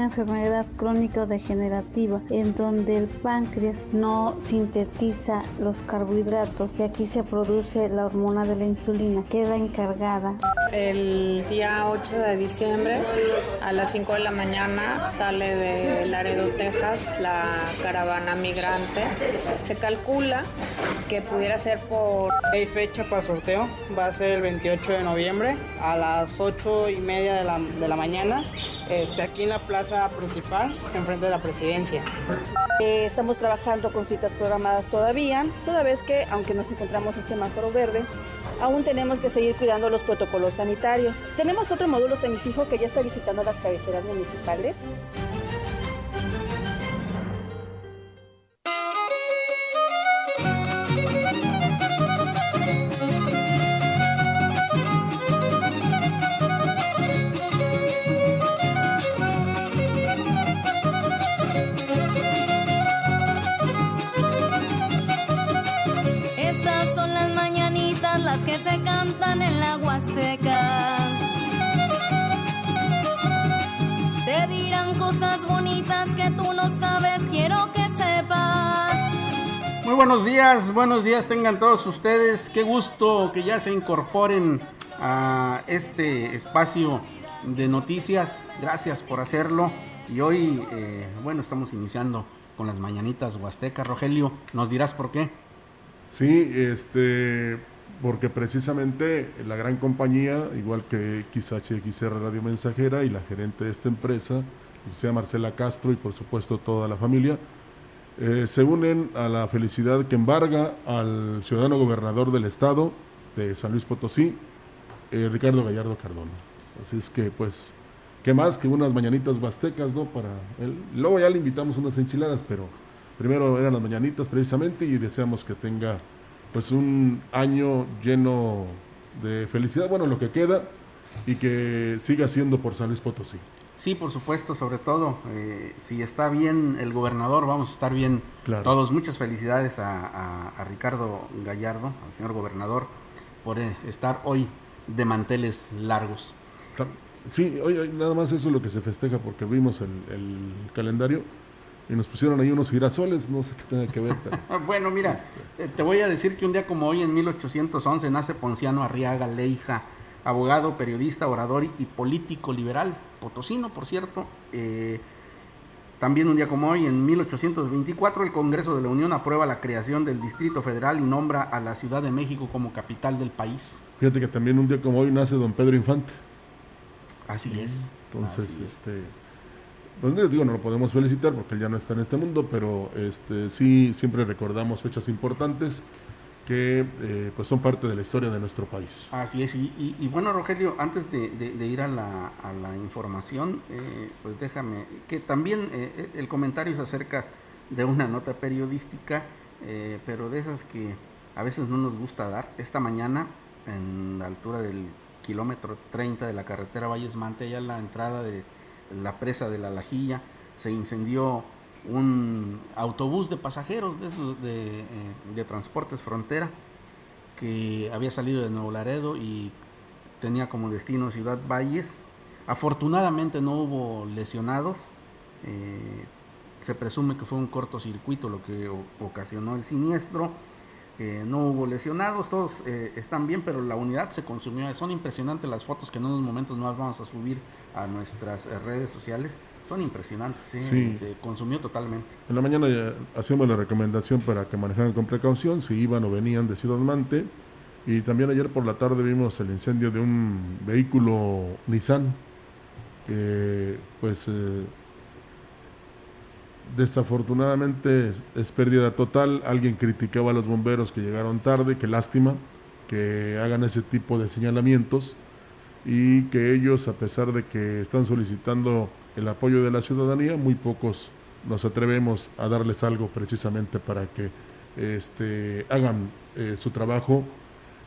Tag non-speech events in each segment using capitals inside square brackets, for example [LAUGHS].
Una enfermedad crónico-degenerativa en donde el páncreas no sintetiza los carbohidratos y aquí se produce la hormona de la insulina, queda encargada. El día 8 de diciembre a las 5 de la mañana sale de Laredo, Texas, la caravana migrante. Se calcula que pudiera ser por... Hay fecha para sorteo, va a ser el 28 de noviembre a las 8 y media de la, de la mañana este, aquí en la plaza principal, enfrente de la presidencia. Eh, estamos trabajando con citas programadas todavía, toda vez que, aunque nos encontramos en semáforo verde, aún tenemos que seguir cuidando los protocolos sanitarios. Tenemos otro módulo semifijo que ya está visitando las cabeceras municipales. Que se cantan en la Huasteca. Te dirán cosas bonitas que tú no sabes, quiero que sepas. Muy buenos días, buenos días tengan todos ustedes. Qué gusto que ya se incorporen a este espacio de noticias. Gracias por hacerlo. Y hoy, eh, bueno, estamos iniciando con las mañanitas Huasteca. Rogelio, ¿nos dirás por qué? Sí, este, porque precisamente la gran compañía, igual que XHXR Radio Mensajera y la gerente de esta empresa, llama Marcela Castro y por supuesto toda la familia, eh, se unen a la felicidad que embarga al ciudadano gobernador del estado de San Luis Potosí, eh, Ricardo Gallardo Cardona. Así es que pues, ¿qué más que unas mañanitas huastecas, no? Para él. Luego ya le invitamos unas enchiladas, pero primero eran las mañanitas precisamente y deseamos que tenga pues un año lleno de felicidad, bueno, lo que queda y que siga siendo por San Luis Potosí. Sí, por supuesto, sobre todo, eh, si está bien el gobernador, vamos a estar bien todos. Muchas felicidades a, Ricardo Gallardo, al señor gobernador, por eh, estar hoy de manteles largos. Sí, hoy, nada más eso es lo que se festeja porque vimos el calendario y nos pusieron ahí unos girasoles, no sé qué tenga que ver. [LAUGHS] bueno, mira, este. eh, te voy a decir que un día como hoy, en 1811, nace Ponciano Arriaga Leija, abogado, periodista, orador y político liberal, potosino, por cierto. Eh, también un día como hoy, en 1824, el Congreso de la Unión aprueba la creación del Distrito Federal y nombra a la Ciudad de México como capital del país. Fíjate que también un día como hoy nace don Pedro Infante. Así es. Entonces, este pues digo, no lo podemos felicitar porque él ya no está en este mundo, pero este, sí siempre recordamos fechas importantes que eh, pues son parte de la historia de nuestro país. Así es, y, bueno Rogelio, antes de, ir a la, información, eh, pues déjame, que también eh, el comentario es acerca de una nota periodística, pero de esas que a veces no nos gusta dar. Esta mañana, en la altura del kilómetro 30 de la carretera Valles Mante, allá la entrada de la presa de la Lajilla, se incendió un autobús de pasajeros de, eh, de, Transportes Frontera que había salido de Nuevo Laredo y tenía como destino Ciudad Valles. Afortunadamente no hubo lesionados. Eh, se presume que fue un cortocircuito lo que ocasionó el siniestro. Eh, no hubo lesionados, todos están bien, pero la unidad se consumió. Son impresionantes las fotos que en unos momentos más vamos a subir a nuestras eh, redes sociales son impresionantes, se consumió totalmente. En la mañana ya hacíamos la recomendación para que manejaran con precaución si iban o venían de Ciudad Mante y también ayer por la tarde vimos el incendio de un vehículo Nissan que pues eh, desafortunadamente es, pérdida total. Alguien criticaba a los bomberos que llegaron tarde, qué lástima que hagan ese tipo de señalamientos y que ellos, a pesar de que están solicitando el apoyo de la ciudadanía, muy pocos nos atrevemos a darles algo precisamente para que este, hagan eh, su trabajo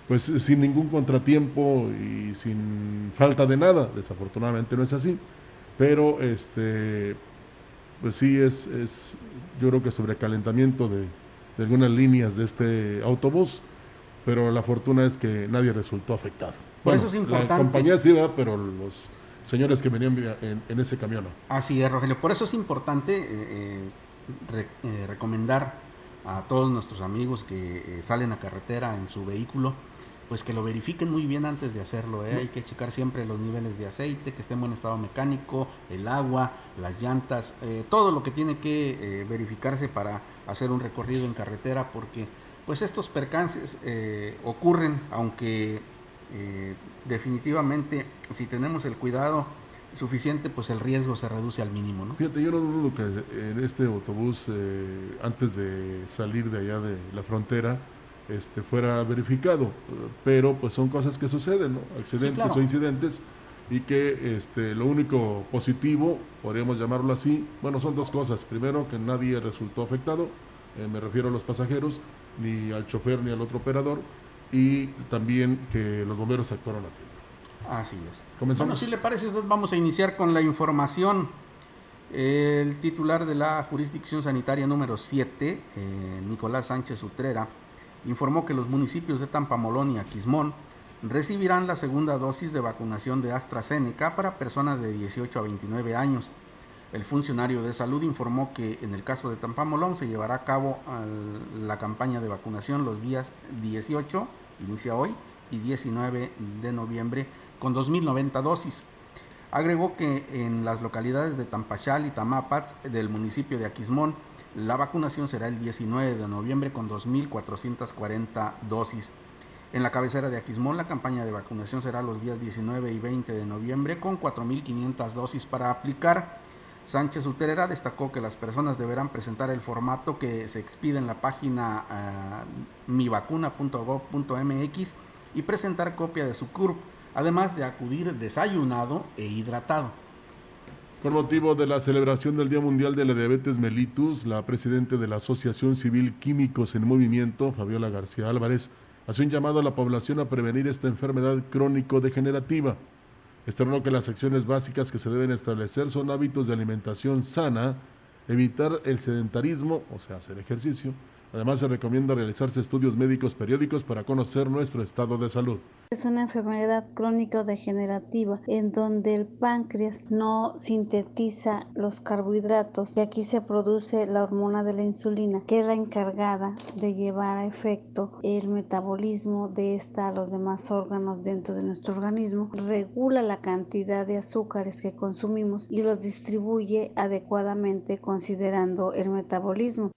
pues sin ningún contratiempo y sin falta de nada. Desafortunadamente no es así, pero este pues sí es, es yo creo que sobrecalentamiento de, de algunas líneas de este autobús, pero la fortuna es que nadie resultó afectado. Por eso es importante. La compañía sí va, pero los señores que venían en, ese camión. Así es, Rogelio. Por eso es importante eh, eh, eh, recomendar a todos nuestros amigos que salen a carretera en su vehículo pues que lo verifiquen muy bien antes de hacerlo. ¿eh? Hay que checar siempre los niveles de aceite, que esté en buen estado mecánico, el agua, las llantas, eh, todo lo que tiene que eh, verificarse para hacer un recorrido en carretera, porque pues estos percances ocurren, aunque definitivamente si tenemos el cuidado suficiente, pues el riesgo se reduce al mínimo. ¿no? Fíjate, yo no dudo que en este autobús, antes de salir de allá de la frontera, este, fuera verificado. Pero pues son cosas que suceden, accidentes o incidentes, y que este, lo único positivo, podríamos llamarlo así, bueno, son dos cosas. Primero, que nadie resultó afectado, eh, me refiero a los pasajeros, ni al chofer ni al otro operador, y también que los bomberos actuaron a tiempo. Así es. Comenzamos. Bueno, si le parece, vamos a iniciar con la información. El titular de la jurisdicción sanitaria número 7, eh, Nicolás Sánchez Utrera, informó que los municipios de Tampamolón y Aquismón recibirán la segunda dosis de vacunación de AstraZeneca para personas de 18 a 29 años. El funcionario de salud informó que en el caso de Tampamolón se llevará a cabo la campaña de vacunación los días 18, inicia hoy, y 19 de noviembre con 2.090 dosis. Agregó que en las localidades de Tampachal y Tamapats del municipio de Aquismón la vacunación será el 19 de noviembre con 2.440 dosis. En la cabecera de Aquismón, la campaña de vacunación será los días 19 y 20 de noviembre con 4.500 dosis para aplicar. Sánchez Uterera destacó que las personas deberán presentar el formato que se expide en la página uh, mivacuna.gov.mx y presentar copia de su CURP, además de acudir desayunado e hidratado. Por motivo de la celebración del Día Mundial de la Diabetes Mellitus, la presidenta de la Asociación Civil Químicos en Movimiento, Fabiola García Álvarez, hace un llamado a la población a prevenir esta enfermedad crónico-degenerativa. Externó que las acciones básicas que se deben establecer son hábitos de alimentación sana, evitar el sedentarismo, o sea, hacer ejercicio, Además, se recomienda realizarse estudios médicos periódicos para conocer nuestro estado de salud. Es una enfermedad crónico-degenerativa en donde el páncreas no sintetiza los carbohidratos y aquí se produce la hormona de la insulina, que es la encargada de llevar a efecto el metabolismo de esta a los demás órganos dentro de nuestro organismo, regula la cantidad de azúcares que consumimos y los distribuye adecuadamente considerando el metabolismo.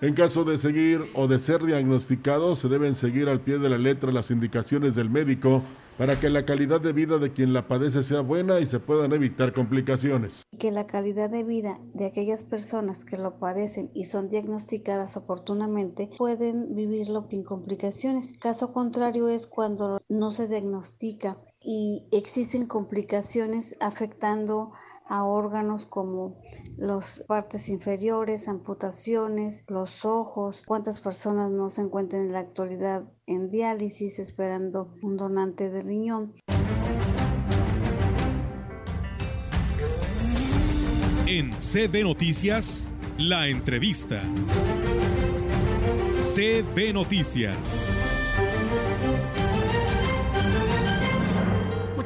En caso de seguir o de ser diagnosticado, se deben seguir al pie de la letra las indicaciones del médico para que la calidad de vida de quien la padece sea buena y se puedan evitar complicaciones. Que la calidad de vida de aquellas personas que lo padecen y son diagnosticadas oportunamente pueden vivirlo sin complicaciones. Caso contrario es cuando no se diagnostica y existen complicaciones afectando a órganos como las partes inferiores, amputaciones, los ojos, cuántas personas no se encuentran en la actualidad en diálisis esperando un donante de riñón. En CB Noticias, la entrevista. CB Noticias.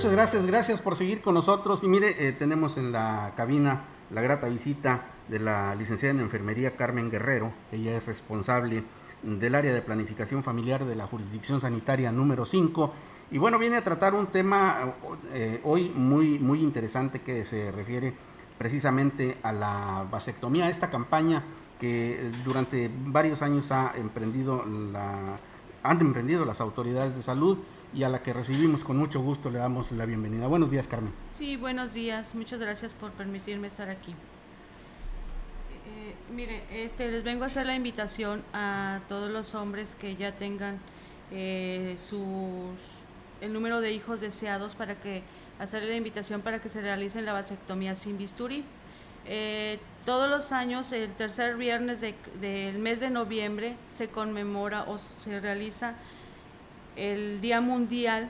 Muchas gracias, gracias por seguir con nosotros. Y mire, eh, tenemos en la cabina la grata visita de la licenciada en enfermería Carmen Guerrero. Ella es responsable del área de planificación familiar de la jurisdicción sanitaria número 5. Y bueno, viene a tratar un tema eh, hoy muy, muy interesante que se refiere precisamente a la vasectomía, esta campaña que durante varios años ha emprendido la, han emprendido las autoridades de salud y a la que recibimos con mucho gusto le damos la bienvenida. Buenos días, Carmen. Sí, buenos días. Muchas gracias por permitirme estar aquí. eh, mire, este, les vengo a hacer la invitación a todos los hombres que ya tengan eh, sus, el número de hijos deseados para que hacerle la invitación para que se realicen la vasectomía sin bisturí. Eh, todos los años, el tercer viernes del mes de noviembre, se conmemora o se realiza el Día Mundial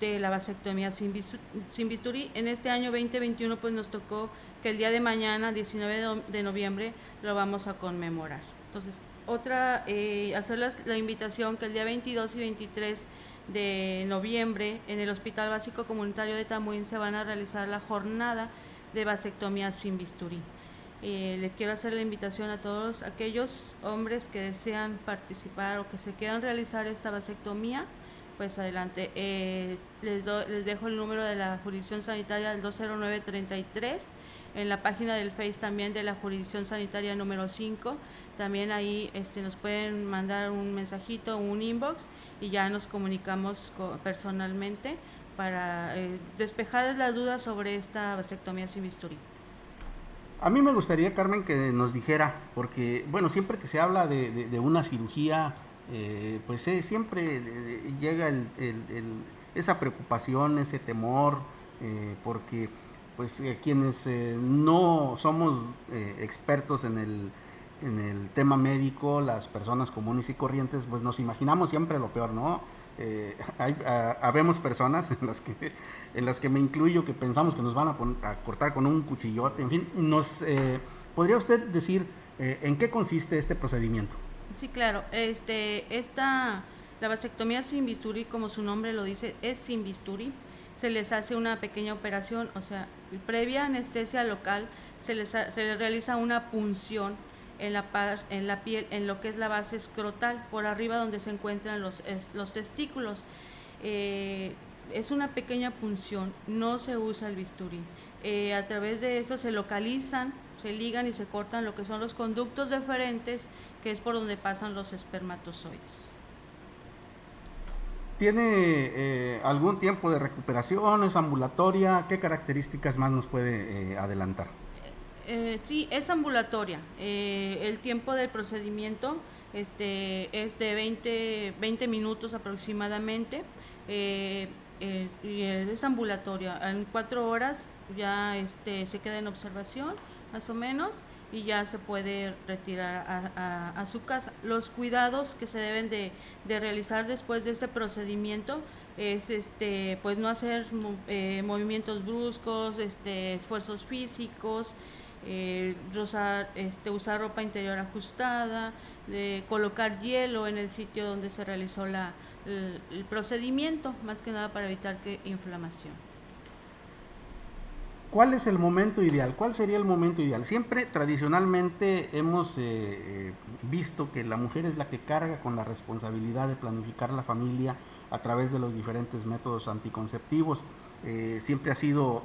de la Vasectomía sin, bisturí. En este año 2021 pues nos tocó que el día de mañana, 19 de noviembre, lo vamos a conmemorar. Entonces, otra, eh, hacerles la invitación que el día 22 y 23 de noviembre en el Hospital Básico Comunitario de Tamuín se van a realizar la jornada de vasectomía sin bisturí. Eh, les quiero hacer la invitación a todos aquellos hombres que desean participar o que se quieran realizar esta vasectomía, pues adelante. Eh, les, les dejo el número de la jurisdicción sanitaria del 20933, en la página del Face también de la jurisdicción sanitaria número 5. También ahí este, nos pueden mandar un mensajito, un inbox y ya nos comunicamos personalmente para eh, despejar las dudas sobre esta vasectomía sin bisturí. A mí me gustaría, Carmen, que nos dijera, porque, bueno, siempre que se habla de, una cirugía, eh, pues eh, siempre llega esa preocupación, ese temor, porque pues quienes no somos expertos en el, en el tema médico, las personas comunes y corrientes, pues nos imaginamos siempre lo peor, ¿no? Eh, hay, habemos personas en las, que, en las que me incluyo que pensamos que nos van a, cortar con un cuchillote, en fin, nos, eh, ¿podría usted decir eh, en qué consiste este procedimiento? Sí, claro, este, esta, la vasectomía sin bisturí, como su nombre lo dice, es sin bisturí, se les hace una pequeña operación, o sea, previa anestesia local, se les, se les realiza una punción en la, en la piel, en lo que es la base escrotal, por arriba donde se encuentran los, los testículos. Eh, es una pequeña punción, no se usa el bisturí. Eh, a través de eso se localizan, se ligan y se cortan lo que son los conductos deferentes, que es por donde pasan los espermatozoides. ¿Tiene eh, algún tiempo de recuperación? ¿Es ambulatoria? ¿Qué características más nos puede adelantar? Eh, sí, es ambulatoria. Eh, el tiempo del procedimiento este, es de 20, 20 minutos aproximadamente. Eh, y es ambulatoria. En cuatro horas ya este, se queda en observación, más o menos, y ya se puede retirar a, su casa. Los cuidados que se deben de, realizar después de este procedimiento es este pues no hacer movimientos bruscos, este, esfuerzos físicos, eh, este, usar ropa interior ajustada, de colocar hielo en el sitio donde se realizó la, el, procedimiento, más que nada para evitar que inflamación. ¿Cuál es el momento ideal? ¿Cuál sería el momento ideal? Siempre tradicionalmente hemos eh, eh, visto que la mujer es la que carga con la responsabilidad de planificar la familia a través de los diferentes métodos anticonceptivos. Eh, siempre ha sido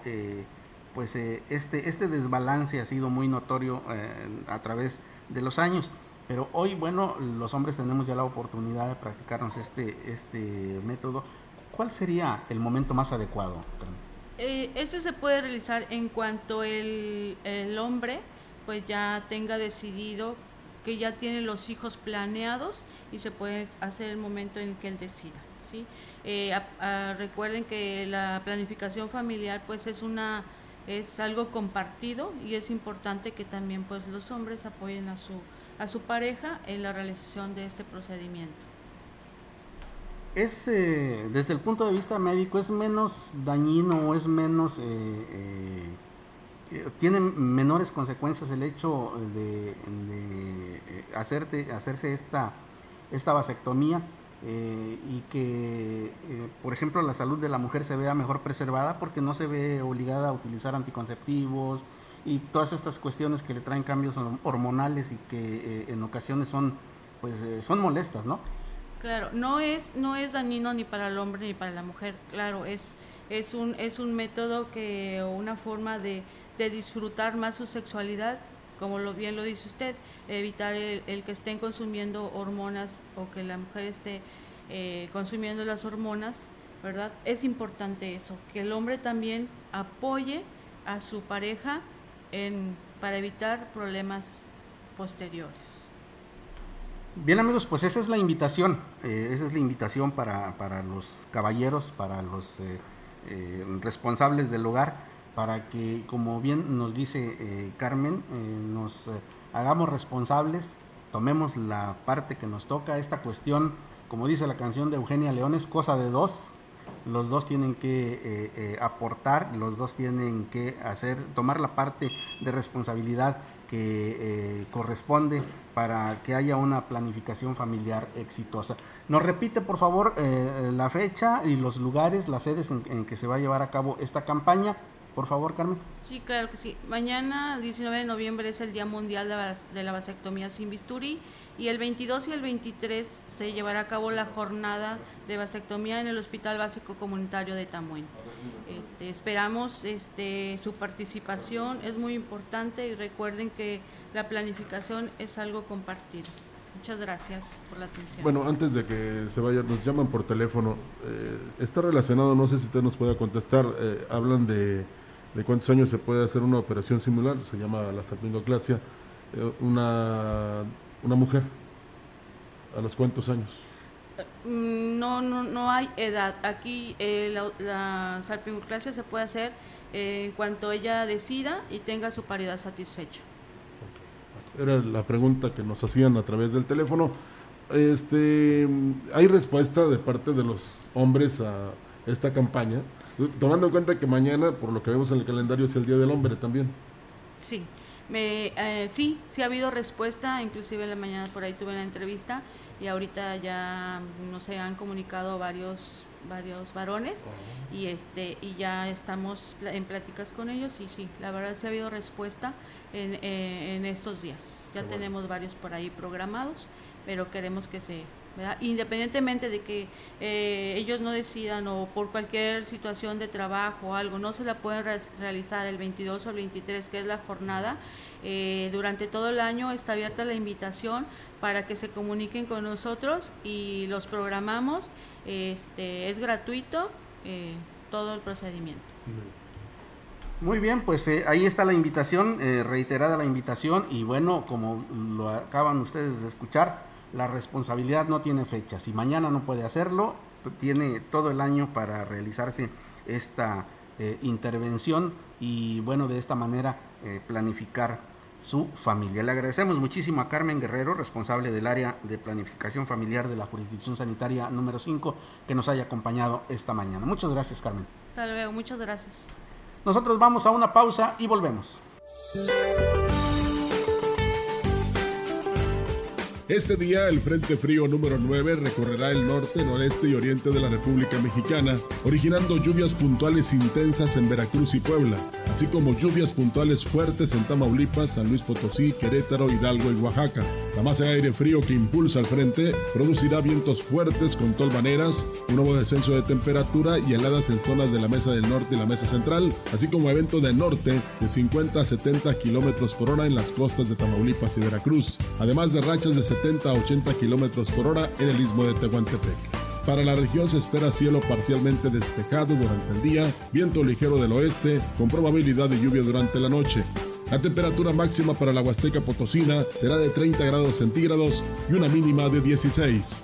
pues este, este desbalance ha sido muy notorio a través de los años. Pero hoy, bueno, los hombres tenemos ya la oportunidad de practicarnos este, este método. ¿Cuál sería el momento más adecuado? Eh, eso se puede realizar en cuanto el, el hombre pues ya tenga decidido que ya tiene los hijos planeados y se puede hacer el momento en que él decida. ¿sí? recuerden que la planificación familiar pues es una es algo compartido y es importante que también pues los hombres apoyen a su a su pareja en la realización de este procedimiento. Es eh, desde el punto de vista médico es menos dañino o es menos eh, eh, tiene menores consecuencias el hecho de, de hacerte, hacerse esta esta vasectomía eh, y que, eh, por ejemplo, la salud de la mujer se vea mejor preservada porque no se ve obligada a utilizar anticonceptivos y todas estas cuestiones que le traen cambios hormonales y que eh, en ocasiones son, pues, son molestas, ¿no? Claro, no es, no es dañino ni para el hombre ni para la mujer, claro, es, es, un, es un método que, o una forma de, de disfrutar más su sexualidad como lo bien lo dice usted, evitar el, que estén consumiendo hormonas o que la mujer esté eh, consumiendo las hormonas, ¿verdad? Es importante eso, que el hombre también apoye a su pareja en, para evitar problemas posteriores. Bien amigos, pues esa es la invitación, eh, esa es la invitación para, los caballeros, para los eh, eh, responsables del hogar, para que, como bien nos dice Carmen, nos hagamos responsables, tomemos la parte que nos toca, esta cuestión, como dice la canción de Eugenia León, es cosa de dos, los dos tienen que aportar, los dos tienen que hacer, tomar la parte de responsabilidad que eh, corresponde para que haya una planificación familiar exitosa. Nos repite, por favor, eh, la fecha y los lugares, las sedes en, que se va a llevar a cabo esta campaña. Por favor, Carmen. Sí, claro que sí. Mañana, 19 de noviembre, es el Día Mundial de la Vasectomía sin bisturí y el 22 y el 23 se llevará a cabo la jornada de vasectomía en el Hospital Básico Comunitario de Tamuén. Este, esperamos este, su participación, es muy importante y recuerden que la planificación es algo compartido. Muchas gracias por la atención. Bueno, antes de que se vaya, nos llaman por teléfono. Eh, está relacionado, no sé si usted nos puede contestar. Eh, hablan de, de, cuántos años se puede hacer una operación similar, se llama la sapingoclasia. Eh, una, una mujer, ¿a los cuántos años? Mm, no, no, no hay edad. Aquí eh, la, la se puede hacer en cuanto ella decida y tenga su paridad satisfecha. Era la pregunta que nos hacían a través del teléfono. Este, ¿Hay respuesta de parte de los hombres a esta campaña? Tomando en cuenta que mañana, por lo que vemos en el calendario, es el Día del Hombre también. Sí, me, eh, sí, sí ha habido respuesta, inclusive en la mañana por ahí tuve la entrevista y ahorita ya no se han comunicado varios varios varones y este y ya estamos en pláticas con ellos y sí la verdad se ha habido respuesta en, eh, en estos días. Ya tenemos varios por ahí programados pero queremos que se independientemente de que eh, ellos no decidan o por cualquier situación de trabajo o algo, no se la pueden realizar el 22 o el 23, que es la jornada, eh, durante todo el año está abierta la invitación para que se comuniquen con nosotros y los programamos. Este, es gratuito eh, todo el procedimiento. Muy bien, pues ahí está la invitación, reiterada la invitación y bueno, como lo acaban ustedes de escuchar, la responsabilidad no tiene fecha. Si mañana no puede hacerlo, tiene todo el año para realizarse esta eh, intervención y bueno, de esta manera eh, planificar su familia. Le agradecemos muchísimo a Carmen Guerrero, responsable del área de planificación familiar de la jurisdicción sanitaria número 5, que nos haya acompañado esta mañana. Muchas gracias, Carmen. Hasta luego, muchas gracias. Nosotros vamos a una pausa y volvemos. Este día el Frente Frío número 9 recorrerá el norte, noreste y oriente de la República Mexicana, originando lluvias puntuales intensas en Veracruz y Puebla, así como lluvias puntuales fuertes en Tamaulipas, San Luis Potosí, Querétaro, Hidalgo y Oaxaca. La masa de aire frío que impulsa al frente producirá vientos fuertes con tolvaneras, un nuevo descenso de temperatura y heladas en zonas de la Mesa del Norte y la Mesa Central, así como evento de norte de 50 a 70 kilómetros por hora en las costas de Tamaulipas y Veracruz, además de rachas de 70 a 80 kilómetros por hora en el istmo de Tehuantepec. Para la región se espera cielo parcialmente despejado durante el día, viento ligero del oeste, con probabilidad de lluvia durante la noche. La temperatura máxima para la Huasteca Potosina será de 30 grados centígrados y una mínima de 16.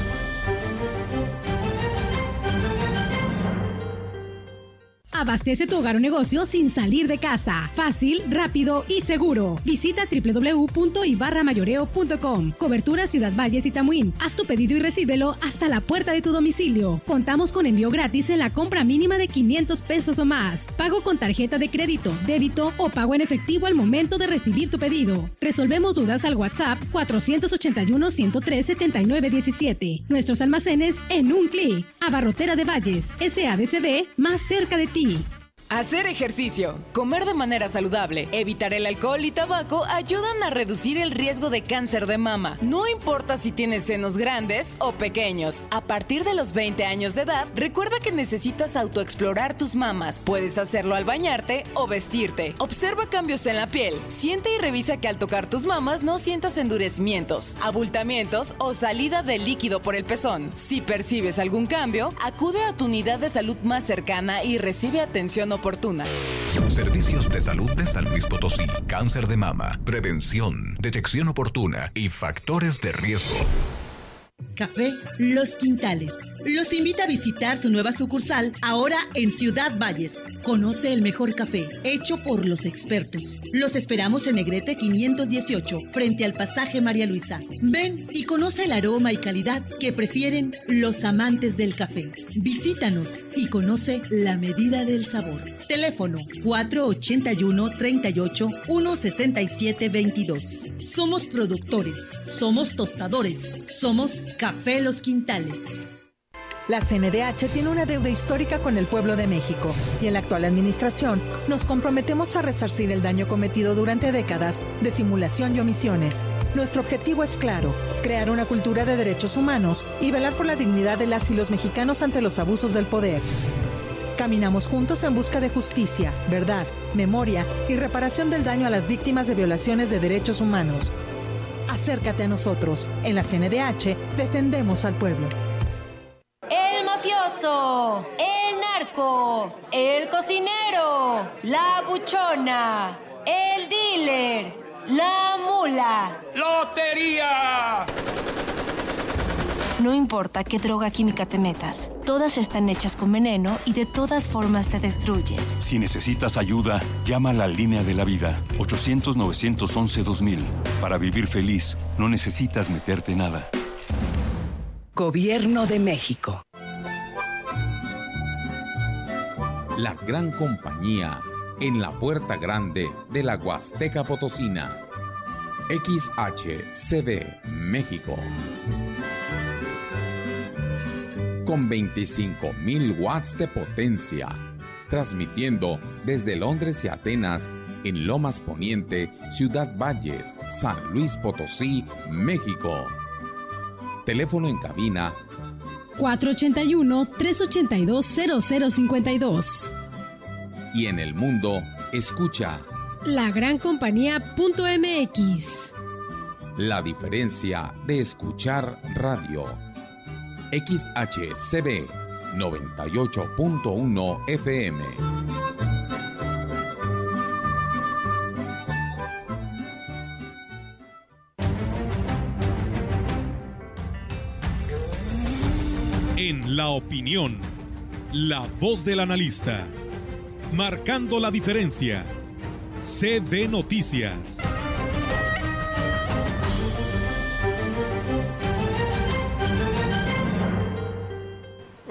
Abastece tu hogar o negocio sin salir de casa. Fácil, rápido y seguro. Visita www.ibarramayoreo.com. Cobertura Ciudad Valles y Tamuín. Haz tu pedido y recíbelo hasta la puerta de tu domicilio. Contamos con envío gratis en la compra mínima de 500 pesos o más. Pago con tarjeta de crédito, débito o pago en efectivo al momento de recibir tu pedido. Resolvemos dudas al WhatsApp 481 103 7917. Nuestros almacenes en un clic. Abarrotera de Valles, SADCB, más cerca de ti. TV. Hacer ejercicio, comer de manera saludable, evitar el alcohol y tabaco ayudan a reducir el riesgo de cáncer de mama. No importa si tienes senos grandes o pequeños. A partir de los 20 años de edad, recuerda que necesitas autoexplorar tus mamas. Puedes hacerlo al bañarte o vestirte. Observa cambios en la piel. Siente y revisa que al tocar tus mamas no sientas endurecimientos, abultamientos o salida de líquido por el pezón. Si percibes algún cambio, acude a tu unidad de salud más cercana y recibe atención Servicios de salud de San Luis Potosí. Cáncer de mama, prevención, detección oportuna y factores de riesgo. Café Los Quintales. Los invita a visitar su nueva sucursal ahora en Ciudad Valles. Conoce el mejor café, hecho por los expertos. Los esperamos en Negrete 518, frente al pasaje María Luisa. Ven y conoce el aroma y calidad que prefieren los amantes del café. Visítanos y conoce la medida del sabor. Teléfono 481 38 167 22. Somos productores, somos tostadores, somos Café Los Quintales. La CNDH tiene una deuda histórica con el pueblo de México y en la actual administración nos comprometemos a resarcir el daño cometido durante décadas de simulación y omisiones. Nuestro objetivo es claro, crear una cultura de derechos humanos y velar por la dignidad de las y los mexicanos ante los abusos del poder. Caminamos juntos en busca de justicia, verdad, memoria y reparación del daño a las víctimas de violaciones de derechos humanos. Acércate a nosotros. En la CNDH defendemos al pueblo. El mafioso, el narco, el cocinero, la buchona, el dealer, la mula. ¡Lotería! No importa qué droga química te metas, todas están hechas con veneno y de todas formas te destruyes. Si necesitas ayuda, llama a la línea de la vida, 800-911-2000. Para vivir feliz, no necesitas meterte nada. Gobierno de México. La gran compañía en la puerta grande de la Huasteca Potosina. XHCD México con 25.000 watts de potencia, transmitiendo desde Londres y Atenas, en Lomas Poniente, Ciudad Valles, San Luis Potosí, México. Teléfono en cabina 481-382-0052. Y en el mundo, escucha lagrancompañía.mx. La diferencia de escuchar radio. XHCB 98.1 FM. En la opinión, la voz del analista, marcando la diferencia. CB Noticias.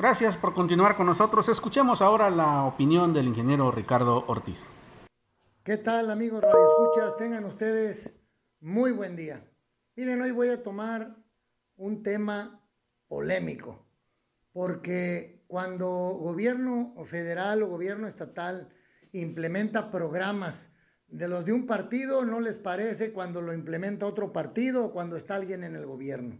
Gracias por continuar con nosotros. Escuchemos ahora la opinión del ingeniero Ricardo Ortiz. ¿Qué tal amigos Radio Escuchas? Tengan ustedes muy buen día. Miren, hoy voy a tomar un tema polémico, porque cuando gobierno federal o gobierno estatal implementa programas de los de un partido, no les parece cuando lo implementa otro partido o cuando está alguien en el gobierno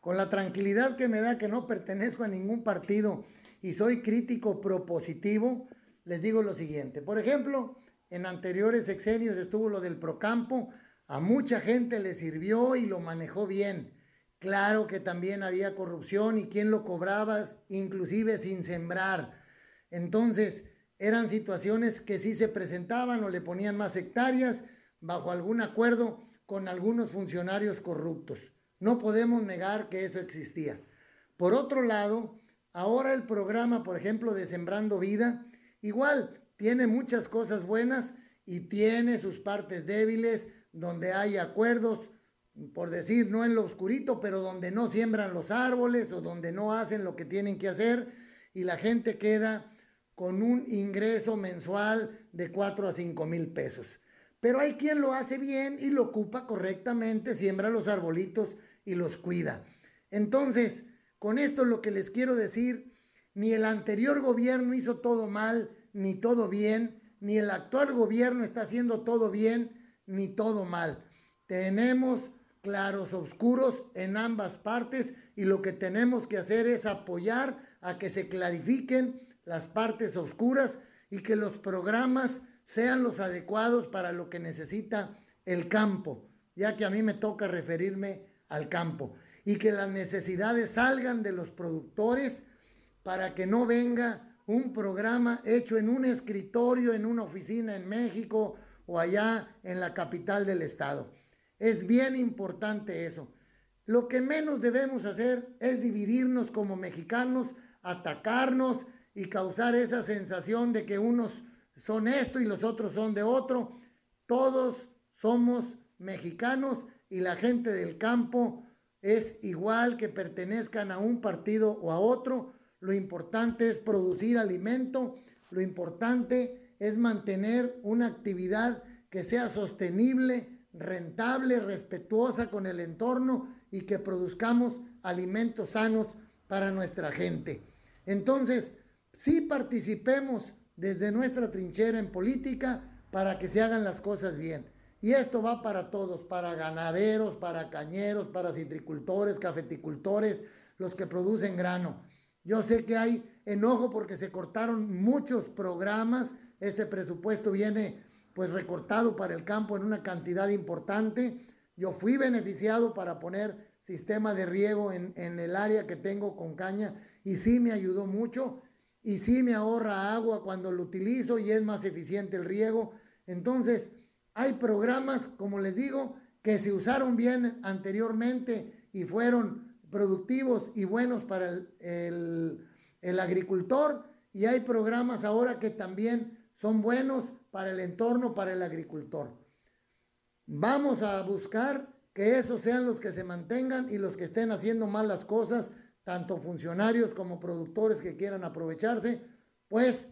con la tranquilidad que me da que no pertenezco a ningún partido y soy crítico propositivo, les digo lo siguiente. Por ejemplo, en anteriores sexenios estuvo lo del Procampo, a mucha gente le sirvió y lo manejó bien. Claro que también había corrupción y quién lo cobraba, inclusive sin sembrar. Entonces, eran situaciones que sí se presentaban o le ponían más hectáreas bajo algún acuerdo con algunos funcionarios corruptos. No podemos negar que eso existía. Por otro lado, ahora el programa, por ejemplo, de Sembrando Vida, igual tiene muchas cosas buenas y tiene sus partes débiles donde hay acuerdos, por decir, no en lo oscurito, pero donde no siembran los árboles o donde no hacen lo que tienen que hacer y la gente queda con un ingreso mensual de 4 a 5 mil pesos. Pero hay quien lo hace bien y lo ocupa correctamente, siembra los arbolitos y los cuida. Entonces, con esto lo que les quiero decir, ni el anterior gobierno hizo todo mal, ni todo bien, ni el actual gobierno está haciendo todo bien, ni todo mal. Tenemos claros oscuros en ambas partes y lo que tenemos que hacer es apoyar a que se clarifiquen las partes oscuras y que los programas sean los adecuados para lo que necesita el campo, ya que a mí me toca referirme al campo, y que las necesidades salgan de los productores para que no venga un programa hecho en un escritorio, en una oficina en México o allá en la capital del estado. Es bien importante eso. Lo que menos debemos hacer es dividirnos como mexicanos, atacarnos y causar esa sensación de que unos son esto y los otros son de otro. Todos somos mexicanos y la gente del campo es igual que pertenezcan a un partido o a otro. Lo importante es producir alimento, lo importante es mantener una actividad que sea sostenible, rentable, respetuosa con el entorno y que produzcamos alimentos sanos para nuestra gente. Entonces, sí participemos desde nuestra trinchera en política para que se hagan las cosas bien. Y esto va para todos, para ganaderos, para cañeros, para citricultores, cafeticultores, los que producen grano. Yo sé que hay enojo porque se cortaron muchos programas. Este presupuesto viene pues recortado para el campo en una cantidad importante. Yo fui beneficiado para poner sistema de riego en, en el área que tengo con caña y sí me ayudó mucho y sí me ahorra agua cuando lo utilizo y es más eficiente el riego. Entonces, hay programas, como les digo, que se usaron bien anteriormente y fueron productivos y buenos para el, el agricultor y hay programas ahora que también son buenos para el entorno, para el agricultor. Vamos a buscar que esos sean los que se mantengan y los que estén haciendo mal las cosas tanto funcionarios como productores que quieran aprovecharse, pues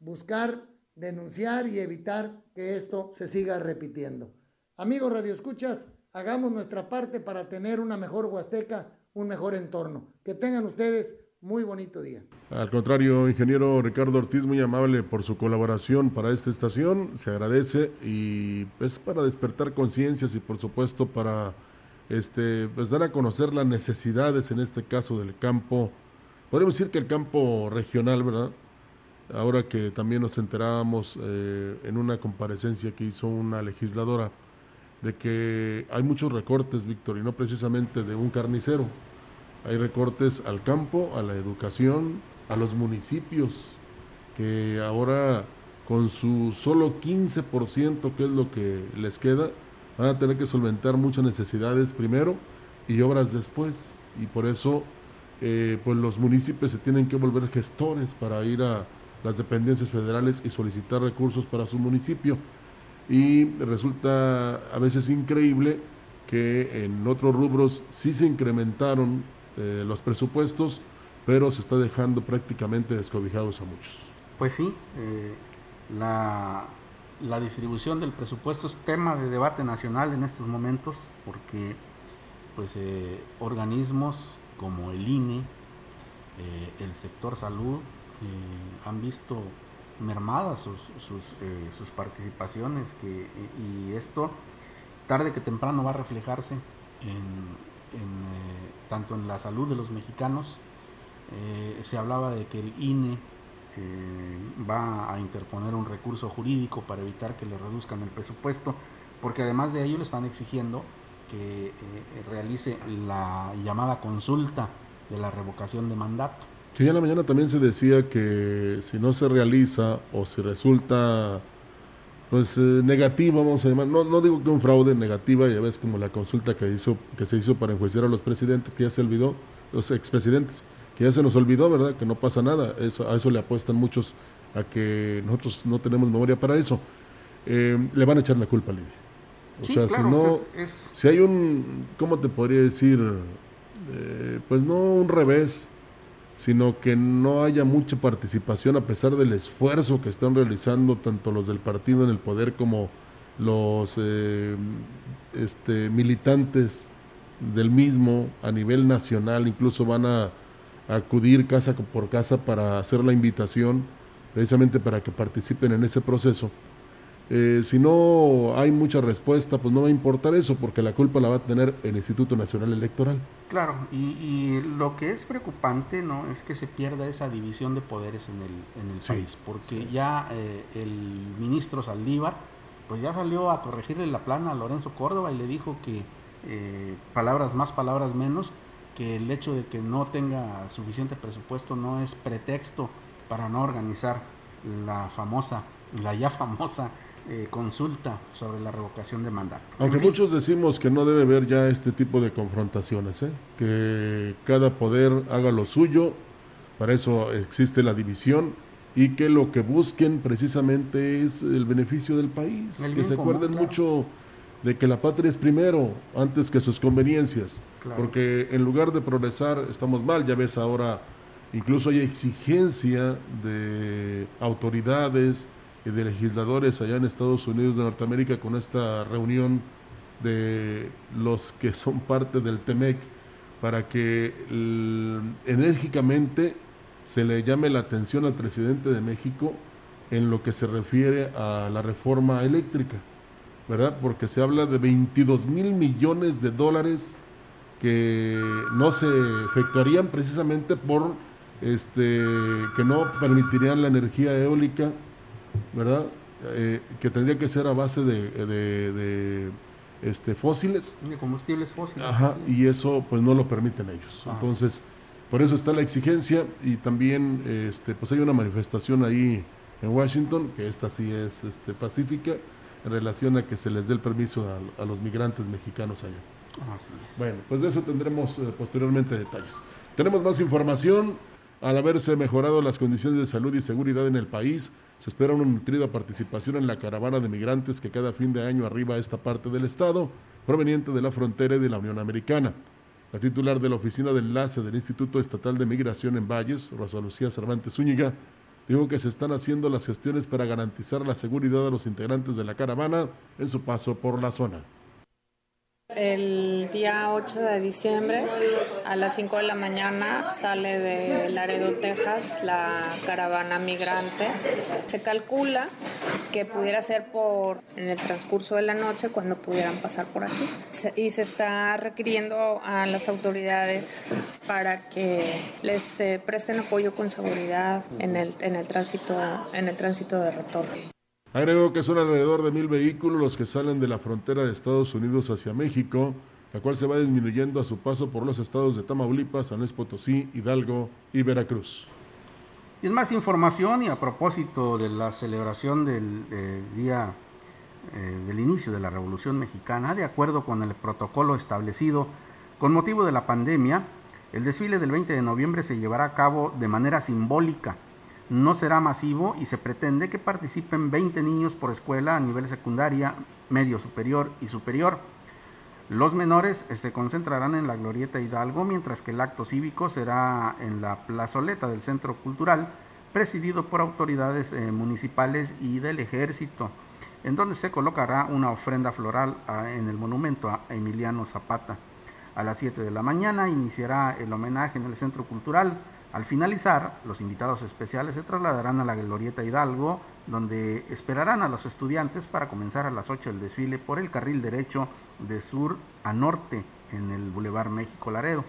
buscar, denunciar y evitar que esto se siga repitiendo. Amigos Radio Escuchas, hagamos nuestra parte para tener una mejor Huasteca, un mejor entorno. Que tengan ustedes muy bonito día. Al contrario, ingeniero Ricardo Ortiz, muy amable por su colaboración para esta estación, se agradece y es para despertar conciencias y por supuesto para este, pues dar a conocer las necesidades, en este caso del campo, podemos decir que el campo regional, ¿verdad? Ahora que también nos enterábamos eh, en una comparecencia que hizo una legisladora de que hay muchos recortes, Víctor, y no precisamente de un carnicero. Hay recortes al campo, a la educación, a los municipios, que ahora con su solo 15%, que es lo que les queda, van a tener que solventar muchas necesidades primero y obras después. Y por eso eh, pues los municipios se tienen que volver gestores para ir a las dependencias federales y solicitar recursos para su municipio. Y resulta a veces increíble que en otros rubros sí se incrementaron eh, los presupuestos, pero se está dejando prácticamente descobijados a muchos. Pues sí, eh, la la distribución del presupuesto es tema de debate nacional en estos momentos porque pues eh, organismos como el INE, eh, el sector salud eh, han visto mermadas sus, sus, participaciones que, y esto tarde que temprano va a reflejarse en, tanto en la salud de los mexicanos. se hablaba de que el INE va a interponer un recurso jurídico para evitar que le reduzcan el presupuesto, porque además de ello le están exigiendo que eh, realice la llamada consulta de la revocación de mandato. Sí, en la mañana también se decía que si no se realiza o si resulta pues eh, negativa, vamos a llamar, no, no digo que un fraude negativa, ya ves como la consulta que hizo que se hizo para enjuiciar a los presidentes, que ya se olvidó, los expresidentes, que ya se nos olvidó, ¿verdad? Que no pasa nada. Eso, a eso le apuestan muchos a que nosotros no tenemos memoria para eso, eh, le van a echar la culpa a Lidia. O sea, si no, si hay un, ¿cómo te podría decir? Eh, pues no un revés, sino que no haya mucha participación a pesar del esfuerzo que están realizando tanto los del partido en el poder como los eh, este, militantes del mismo a nivel nacional, incluso van a acudir casa por casa para hacer la invitación, precisamente para que participen en ese proceso. Eh, si no hay mucha respuesta, pues no va a importar eso, porque la culpa la va a tener el Instituto Nacional Electoral. Claro, y, lo que es preocupante no es que se pierda esa división de poderes en el, en el país, porque ya eh, el ministro Saldívar, pues ya salió a corregirle la plana a Lorenzo Córdoba y le dijo que eh, palabras más, palabras menos, que el hecho de que no tenga suficiente presupuesto no es pretexto para no organizar la famosa, la ya famosa eh, consulta sobre la revocación de mandato. Aunque muchos decimos que no debe haber ya este tipo de confrontaciones, ¿eh? que cada poder haga lo suyo, para eso existe la división y que lo que busquen precisamente es el beneficio del país, que se acuerden mucho de que la patria es primero antes que sus conveniencias, porque en lugar de progresar estamos mal, ya ves ahora incluso hay exigencia de autoridades y de legisladores allá en Estados Unidos de Norteamérica con esta reunión de los que son parte del TEMEC para que enérgicamente se le llame la atención al presidente de México en lo que se refiere a la reforma eléctrica ¿verdad? Porque se habla de 22 mil millones de dólares que no se efectuarían precisamente por este que no permitirían la energía eólica, ¿verdad? Eh, que tendría que ser a base de, este, fósiles. De combustibles fósiles. Ajá, y eso pues no lo permiten ellos. Ah. Entonces, por eso está la exigencia y también este, pues hay una manifestación ahí en Washington, que esta sí es este, pacífica, en relación a que se les dé el permiso a, los migrantes mexicanos allá. Bueno, pues de eso tendremos eh, posteriormente detalles. Tenemos más información. Al haberse mejorado las condiciones de salud y seguridad en el país, se espera una nutrida participación en la caravana de migrantes que cada fin de año arriba a esta parte del estado, proveniente de la frontera y de la Unión Americana. La titular de la Oficina de Enlace del Instituto Estatal de Migración en Valles, Rosa Lucía Cervantes Zúñiga, Digo que se están haciendo las gestiones para garantizar la seguridad de los integrantes de la caravana en su paso por la zona. El día 8 de diciembre a las 5 de la mañana sale de Laredo, Texas, la caravana migrante. Se calcula que pudiera ser por en el transcurso de la noche cuando pudieran pasar por aquí. Y se está requiriendo a las autoridades para que les eh, presten apoyo con seguridad en el, en el tránsito en el tránsito de retorno. Agregó que son alrededor de mil vehículos los que salen de la frontera de Estados Unidos hacia México, la cual se va disminuyendo a su paso por los estados de Tamaulipas, San Luis Potosí, Hidalgo y Veracruz. Y es más información y a propósito de la celebración del eh, día eh, del inicio de la Revolución Mexicana, de acuerdo con el protocolo establecido con motivo de la pandemia, el desfile del 20 de noviembre se llevará a cabo de manera simbólica no será masivo y se pretende que participen 20 niños por escuela a nivel secundaria, medio superior y superior. Los menores eh, se concentrarán en la Glorieta Hidalgo, mientras que el acto cívico será en la plazoleta del Centro Cultural, presidido por autoridades eh, municipales y del ejército, en donde se colocará una ofrenda floral ah, en el monumento a Emiliano Zapata. A las 7 de la mañana iniciará el homenaje en el Centro Cultural al finalizar, los invitados especiales se trasladarán a la Glorieta Hidalgo, donde esperarán a los estudiantes para comenzar a las 8 el desfile por el carril derecho de sur a norte en el Boulevard México Laredo.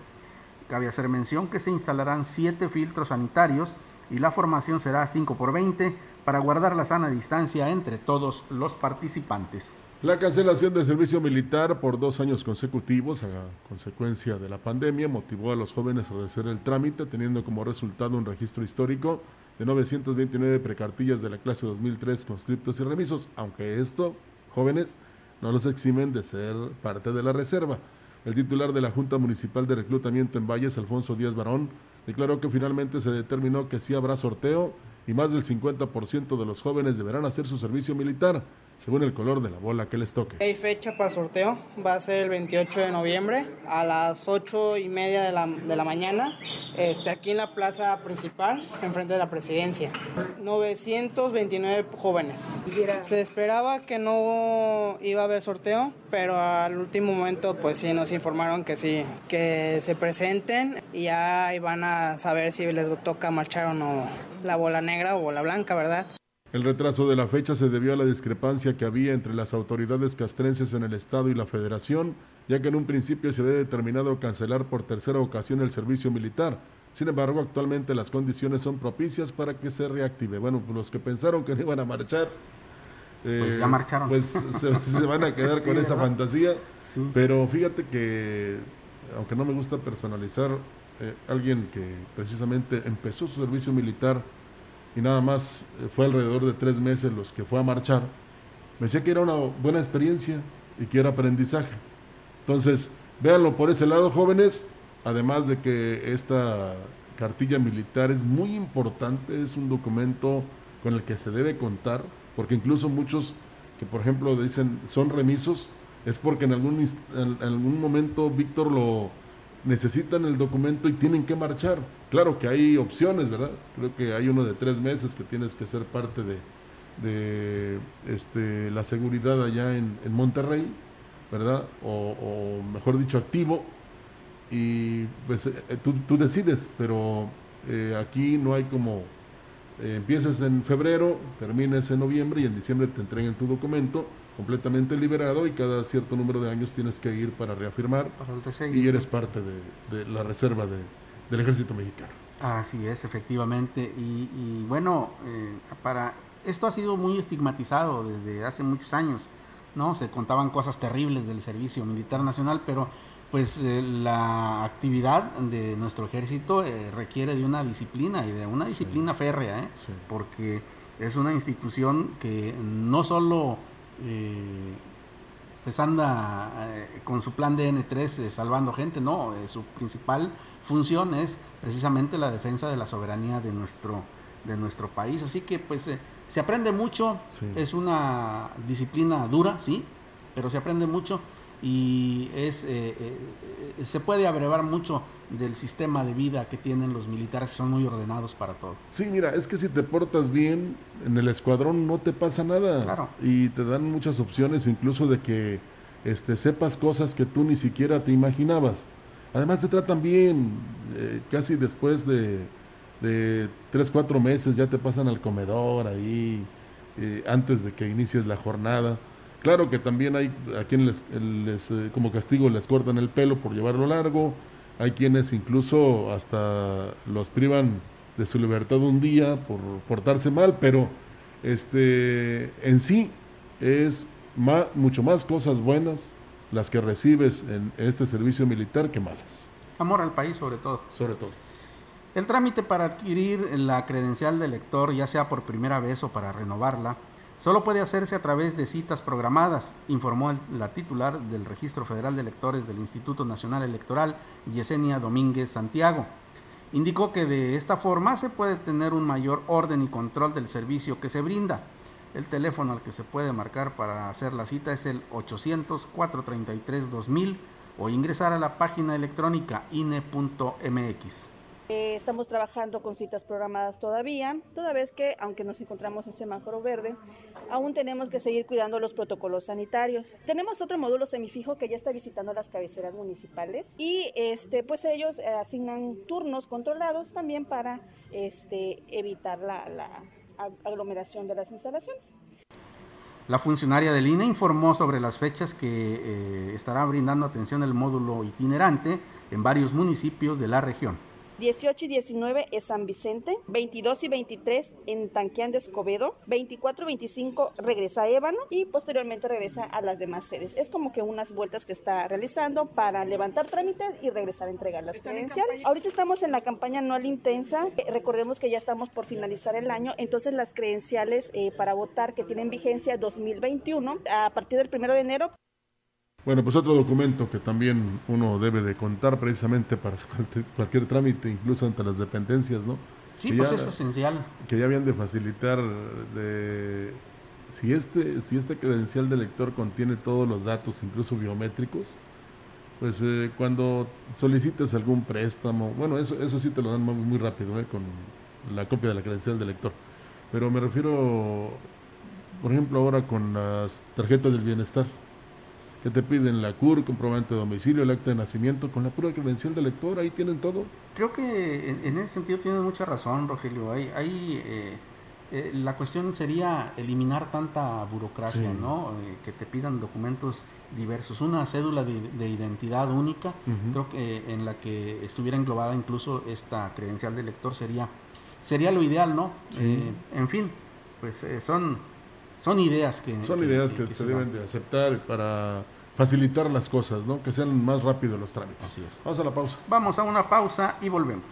Cabe hacer mención que se instalarán 7 filtros sanitarios y la formación será 5 por 20 para guardar la sana distancia entre todos los participantes. La cancelación del servicio militar por dos años consecutivos a consecuencia de la pandemia motivó a los jóvenes a hacer el trámite, teniendo como resultado un registro histórico de 929 precartillas de la clase 2003 conscriptos y remisos, aunque esto, jóvenes, no los eximen de ser parte de la reserva. el titular de la Junta Municipal de Reclutamiento en Valles, Alfonso Díaz Barón, declaró que finalmente se determinó que sí habrá sorteo y más del 50% de los jóvenes deberán hacer su servicio militar según el color de la bola que les toque. Hay fecha para sorteo, va a ser el 28 de noviembre a las 8 y media de la, de la mañana, este, aquí en la plaza principal, enfrente de la presidencia. 929 jóvenes. Se esperaba que no iba a haber sorteo, pero al último momento pues sí nos informaron que sí, que se presenten y ya van a saber si les toca marchar o no la bola negra o bola blanca, ¿verdad? El retraso de la fecha se debió a la discrepancia que había entre las autoridades castrenses en el Estado y la Federación, ya que en un principio se había determinado cancelar por tercera ocasión el servicio militar. Sin embargo, actualmente las condiciones son propicias para que se reactive. Bueno, pues los que pensaron que no iban a marchar, pues ya eh, marcharon. Pues se, van a quedar [LAUGHS] con esa fantasía. Pero fíjate que, aunque no me gusta personalizar, eh, alguien que precisamente empezó su servicio militar y nada más eh, fue alrededor de tres meses los que fue a marchar, me decía que era una buena experiencia y que era aprendizaje. Entonces, véanlo por ese lado, jóvenes, además de que esta cartilla militar es muy importante, es un documento con el que se debe contar, porque incluso muchos que, por ejemplo, dicen son remisos, es porque en algún, en algún momento Víctor lo necesitan el documento y tienen que marchar. Claro que hay opciones, ¿verdad? Creo que hay uno de tres meses que tienes que ser parte de, este, la seguridad allá en, Monterrey, ¿verdad? O, mejor dicho, activo. Y pues eh, tú, decides, pero eh, aquí no hay como eh, empieces en febrero, termines en noviembre y en diciembre te entreguen tu documento completamente liberado y cada cierto número de años tienes que ir para reafirmar y eres parte de, la reserva del ejército mexicano. Así es, efectivamente. Y, bueno, eh, para esto ha sido muy estigmatizado desde hace muchos años, ¿no? Se contaban cosas terribles del servicio militar nacional, pero pues eh, la actividad de nuestro ejército eh, requiere de una disciplina y de una disciplina férrea, porque es una institución que no solo eh, pues anda eh, con su plan de N3 eh, salvando gente, no, su principal función es precisamente la defensa de la soberanía de nuestro, de nuestro país. Así que pues se aprende mucho, es una disciplina dura, sí, pero se aprende mucho y es, eh, eh, se puede abrevar mucho del sistema de vida que tienen los militares, que son muy ordenados para todo. Sí, mira, es que si te portas bien en el escuadrón no te pasa nada. Claro. Y te dan muchas opciones, incluso de que este, sepas cosas que tú ni siquiera te imaginabas. Además te tratan bien, eh, casi después de, de tres, cuatro meses ya te pasan al comedor ahí, antes de que inicies la jornada Claro que también hay a quienes les, eh, como castigo les cortan el pelo por llevarlo largo, hay quienes incluso hasta los privan de su libertad un día por portarse mal, pero este en sí es mucho más cosas buenas las que recibes en este servicio militar que malas. Amor al país sobre todo. Sobre todo. El trámite para adquirir la credencial de lector, ya sea por primera vez o para renovarla, Solo puede hacerse a través de citas programadas, informó la titular del Registro Federal de Electores del Instituto Nacional Electoral, Yesenia Domínguez Santiago. Indicó que de esta forma se puede tener un mayor orden y control del servicio que se brinda. El teléfono al que se puede marcar para hacer la cita es el 800-433-2000 o ingresar a la página electrónica ine.mx. Eh, estamos trabajando con citas programadas todavía, toda vez que, aunque nos encontramos en semáforo verde, aún tenemos que seguir cuidando los protocolos sanitarios. Tenemos otro módulo semifijo que ya está visitando las cabeceras municipales y este, pues ellos asignan turnos controlados también para este, evitar la, aglomeración de las instalaciones. La funcionaria del INE informó sobre las fechas que eh, estará brindando atención el módulo itinerante en varios municipios de la región. 18 y 19 es San Vicente, 22 y 23 en Tanquián de Escobedo, 24 y 25 regresa a Ébano y posteriormente regresa a las demás sedes. Es como que unas vueltas que está realizando para levantar trámites y regresar a entregar las credenciales. Ahorita estamos en la campaña anual intensa, eh, recordemos que ya estamos por finalizar el año, entonces las credenciales eh, para votar que tienen vigencia 2021 a partir del 1 de enero Bueno, pues otro documento que también uno debe de contar precisamente para [LAUGHS] cualquier, trámite, incluso ante las dependencias, ¿no? Sí, pues es esencial. Que ya habían de facilitar de si este, si este credencial de lector contiene todos los datos, incluso biométricos, pues eh, cuando solicites algún préstamo, bueno, eso, eso sí te lo dan muy, muy rápido, ¿eh? con la copia de la credencial de lector. Pero me refiero, por ejemplo, ahora con las tarjetas del bienestar, que te piden la CUR, comprobante de domicilio, el acta de nacimiento, con la pura credencial de lector, ahí tienen todo. Creo que en, ese sentido tienes mucha razón, Rogelio. Hay, hay eh, eh, la cuestión sería eliminar tanta burocracia, ¿no? Eh, que te pidan documentos diversos. Una cédula de, identidad única, creo que en la que estuviera englobada incluso esta credencial de lector sería, sería lo ideal, ¿no? en fin, pues son son ideas que... Son ideas que, se, deben de aceptar para facilitar las cosas, ¿no? Que sean más rápidos los trámites. Así es. Vamos a la pausa. Vamos a una pausa y volvemos.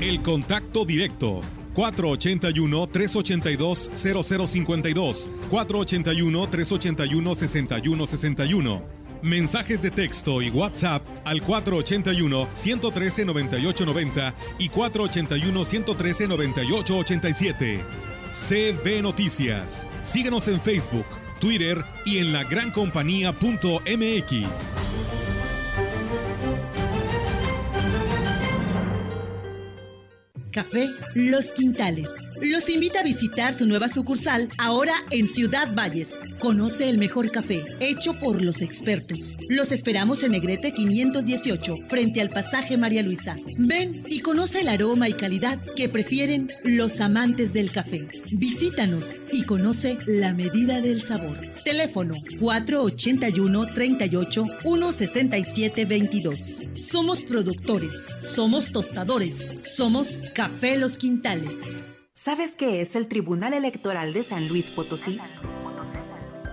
El contacto directo 481-382-0052, 481-381-6161. Mensajes de texto y WhatsApp al 481-113-9890 y 481-113-9887. CB Noticias. Síguenos en Facebook, Twitter y en lagrancompañía.mx. Café Los Quintales. Los invita a visitar su nueva sucursal ahora en Ciudad Valles. Conoce el mejor café, hecho por los expertos. Los esperamos en Negrete 518, frente al pasaje María Luisa. Ven y conoce el aroma y calidad que prefieren los amantes del café. Visítanos y conoce la medida del sabor. Teléfono 481 38 167 22. Somos productores, somos tostadores, somos Café Los Quintales. ¿Sabes qué es el Tribunal Electoral de San Luis Potosí?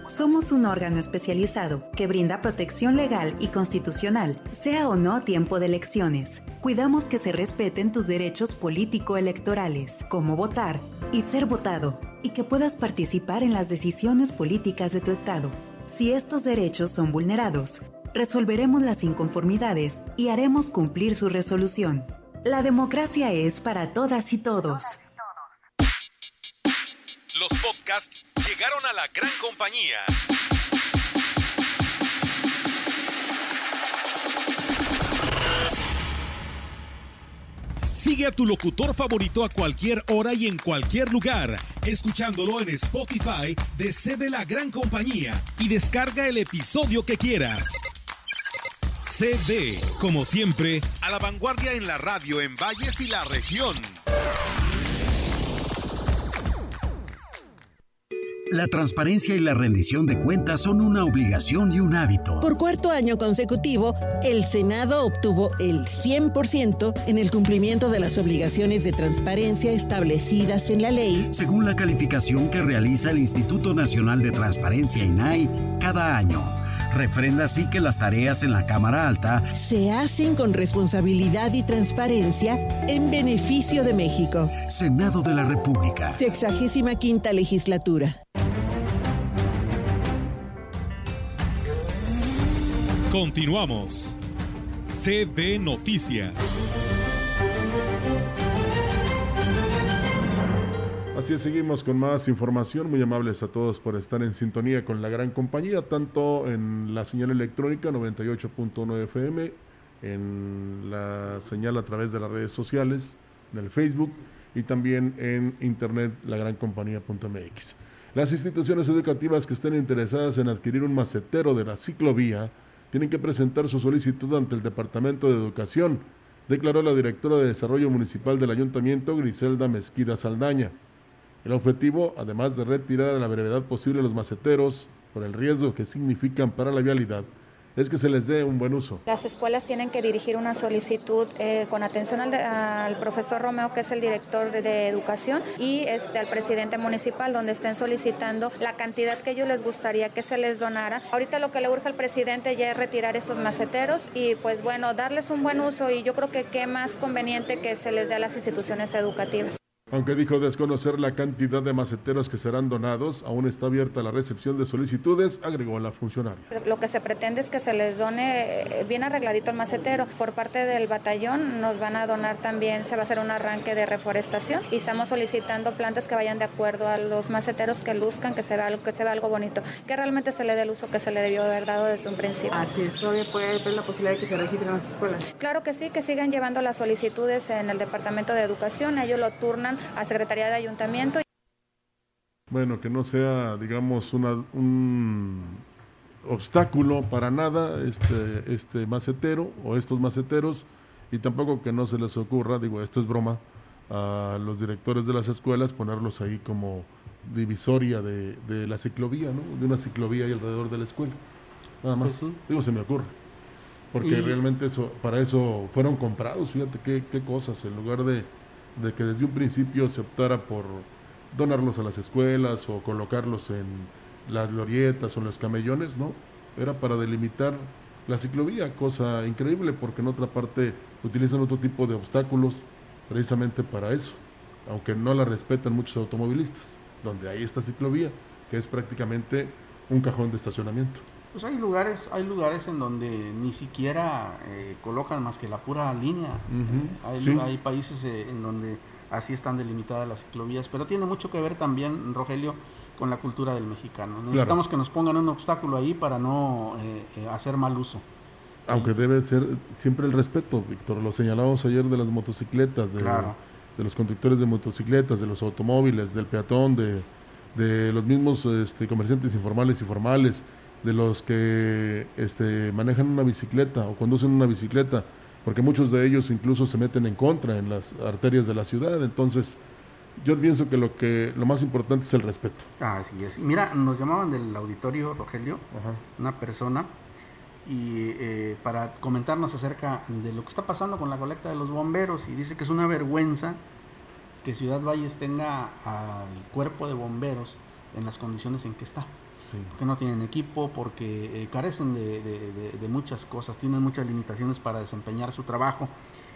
Somos un órgano especializado que brinda protección legal y constitucional, sea o no tiempo de elecciones. Cuidamos que se respeten tus derechos político-electorales, como votar y ser votado, y que puedas participar en las decisiones políticas de tu Estado. Si estos derechos son vulnerados, resolveremos las inconformidades y haremos cumplir su resolución. La democracia es para todas y todos. Los podcasts llegaron a la gran compañía. Sigue a tu locutor favorito a cualquier hora y en cualquier lugar, escuchándolo en Spotify de CB La Gran Compañía y descarga el episodio que quieras. CB, como siempre, a la vanguardia en la radio en Valles y la región. La transparencia y la rendición de cuentas son una obligación y un hábito. Por cuarto año consecutivo, el Senado obtuvo el 100% en el cumplimiento de las obligaciones de transparencia establecidas en la ley, según la calificación que realiza el Instituto Nacional de Transparencia INAI cada año. Refrenda así que las tareas en la Cámara Alta se hacen con responsabilidad y transparencia en beneficio de México. Senado de la República. Sexagésima quinta legislatura. Continuamos. CB Noticias. Así seguimos con más información. Muy amables a todos por estar en sintonía con la gran compañía, tanto en la señal electrónica 98.9 FM, en la señal a través de las redes sociales, en el Facebook y también en internet lagrancompañía.mx. Las instituciones educativas que estén interesadas en adquirir un macetero de la ciclovía tienen que presentar su solicitud ante el Departamento de Educación, declaró la directora de Desarrollo Municipal del Ayuntamiento, Griselda Mezquida Saldaña. El objetivo, además de retirar a la brevedad posible los maceteros por el riesgo que significan para la vialidad, es que se les dé un buen uso. Las escuelas tienen que dirigir una solicitud eh, con atención al, profesor Romeo, que es el director de, educación, y este, al presidente municipal, donde estén solicitando la cantidad que ellos les gustaría que se les donara. Ahorita lo que le urge al presidente ya es retirar esos maceteros y pues bueno, darles un buen uso y yo creo que qué más conveniente que se les dé a las instituciones educativas. Aunque dijo desconocer la cantidad de maceteros que serán donados, aún está abierta la recepción de solicitudes, agregó la funcionaria. Lo que se pretende es que se les done eh, bien arregladito el macetero. Por parte del batallón nos van a donar también, se va a hacer un arranque de reforestación y estamos solicitando plantas que vayan de acuerdo a los maceteros que luzcan, que se vea algo, que se vea algo bonito, que realmente se le dé el uso que se le debió haber dado desde un principio. Así es, todavía puede haber la posibilidad de que se registren en las escuelas. Claro que sí, que sigan llevando las solicitudes en el Departamento de Educación, ellos lo turnan a Secretaría de Ayuntamiento. Bueno, que no sea, digamos, una, un obstáculo para nada este, este macetero o estos maceteros y tampoco que no se les ocurra, digo, esto es broma, a los directores de las escuelas ponerlos ahí como divisoria de, de la ciclovía, ¿no? De una ciclovía ahí alrededor de la escuela. Nada más, digo, se me ocurre. Porque realmente eso, para eso fueron comprados, fíjate qué, qué cosas, en lugar de, de que desde un principio se optara por donarlos a las escuelas o colocarlos en las glorietas o en los camellones, no, era para delimitar la ciclovía, cosa increíble porque en otra parte utilizan otro tipo de obstáculos precisamente para eso, aunque no la respetan muchos automovilistas, donde hay esta ciclovía, que es prácticamente un cajón de estacionamiento. Pues hay lugares, hay lugares en donde ni siquiera eh, colocan más que la pura línea. hay, hay, países eh, en donde así están delimitadas las ciclovías, pero tiene mucho que ver también, Rogelio, con la cultura del mexicano. Necesitamos que nos pongan un obstáculo ahí para no eh, hacer mal uso. Aunque debe ser siempre el respeto, Víctor. Lo señalábamos ayer de las motocicletas, de, de los conductores de motocicletas, de los automóviles, del peatón, de, de los mismos este, comerciantes informales y formales de los que este, manejan una bicicleta o conducen una bicicleta, porque muchos de ellos incluso se meten en contra en las arterias de la ciudad. Entonces, yo pienso que lo que lo más importante es el respeto. Así es. Mira, nos llamaban del auditorio, Rogelio, una persona, y eh, para comentarnos acerca de lo que está pasando con la colecta de los bomberos, y dice que es una vergüenza que Ciudad Valles tenga al cuerpo de bomberos en las condiciones en que está porque no tienen equipo, porque eh, carecen de, muchas cosas, tienen muchas limitaciones para desempeñar su trabajo.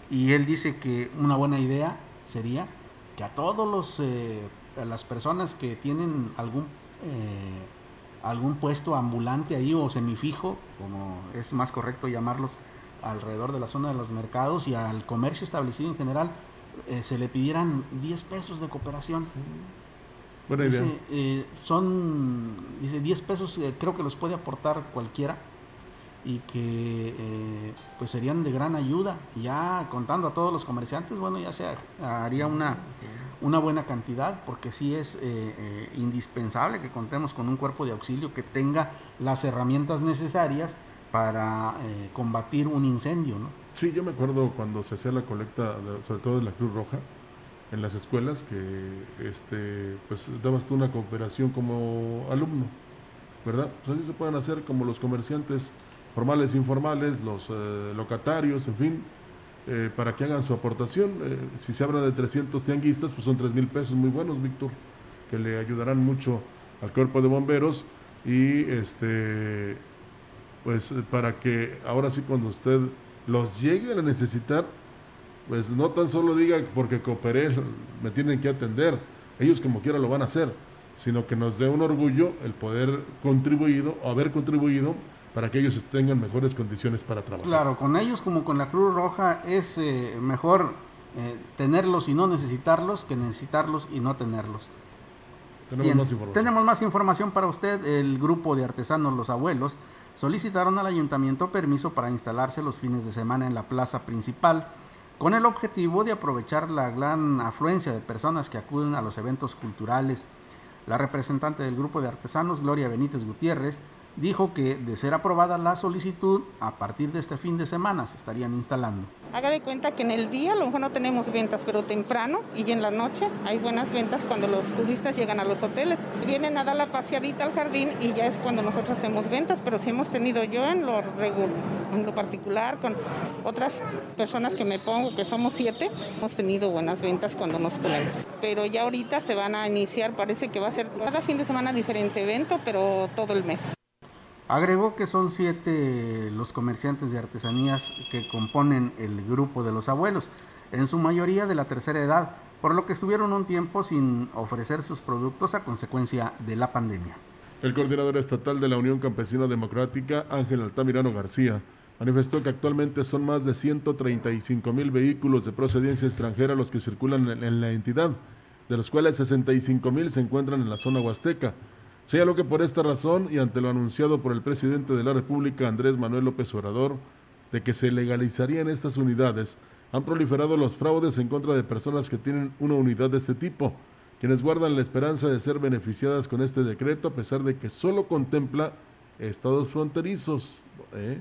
Y él dice que una buena idea sería que a todos los eh, las personas que tienen algún eh, algún puesto ambulante ahí o semifijo, como es más correcto llamarlos, alrededor de la zona de los mercados y al comercio establecido en general, se le pidieran 10 pesos de cooperación. Buena idea. Eh, son, dice, 10 pesos, eh, creo que los puede aportar cualquiera y que eh, pues serían de gran ayuda. Ya contando a todos los comerciantes, bueno, ya se haría una, una buena cantidad, porque sí es indispensable que contemos con un cuerpo de auxilio que tenga las herramientas necesarias para combatir un incendio, ¿no? Sí, yo me acuerdo cuando se hacía la colecta, sobre todo de la Cruz Roja, en las escuelas que este pues dabas tú una cooperación como alumno, ¿verdad? Pues así se pueden hacer como los comerciantes formales informales, los eh, locatarios, en fin, eh, para que hagan su aportación. Eh, si se habla de 300 tianguistas, pues son 3 mil pesos muy buenos, Víctor, que le ayudarán mucho al cuerpo de bomberos y este pues para que ahora sí cuando usted los llegue a necesitar, pues no tan solo diga porque cooperé, me tienen que atender, ellos como quiera lo van a hacer, sino que nos dé un orgullo el poder contribuido o haber contribuido para que ellos tengan mejores condiciones para trabajar. Claro, con ellos como con la Cruz Roja es eh, mejor eh, tenerlos y no necesitarlos que necesitarlos y no tenerlos. Tenemos más información. Tenemos más información para usted. El grupo de artesanos Los Abuelos solicitaron al ayuntamiento permiso para instalarse los fines de semana en la plaza principal con el objetivo de aprovechar la gran afluencia de personas que acuden a los eventos culturales. La representante del grupo de artesanos, Gloria Benítez Gutiérrez, dijo que de ser aprobada la solicitud, a partir de este fin de semana se estarían instalando. Haga de cuenta que en el día a lo mejor no tenemos ventas, pero temprano y en la noche hay buenas ventas cuando los turistas llegan a los hoteles. Vienen a dar la paseadita al jardín y ya es cuando nosotros hacemos ventas, pero si hemos tenido yo en lo, en lo particular con otras personas que me pongo, que somos siete, hemos tenido buenas ventas cuando nos ponemos. Pero ya ahorita se van a iniciar, parece que va a ser cada fin de semana diferente evento, pero todo el mes. Agregó que son siete los comerciantes de artesanías que componen el grupo de los abuelos, en su mayoría de la tercera edad, por lo que estuvieron un tiempo sin ofrecer sus productos a consecuencia de la pandemia. El coordinador estatal de la Unión Campesina Democrática, Ángel Altamirano García, manifestó que actualmente son más de 135 mil vehículos de procedencia extranjera los que circulan en la entidad, de los cuales 65 mil se encuentran en la zona huasteca. Lo que por esta razón y ante lo anunciado por el presidente de la República, Andrés Manuel López Obrador, de que se legalizarían estas unidades, han proliferado los fraudes en contra de personas que tienen una unidad de este tipo, quienes guardan la esperanza de ser beneficiadas con este decreto a pesar de que solo contempla estados fronterizos. ¿eh?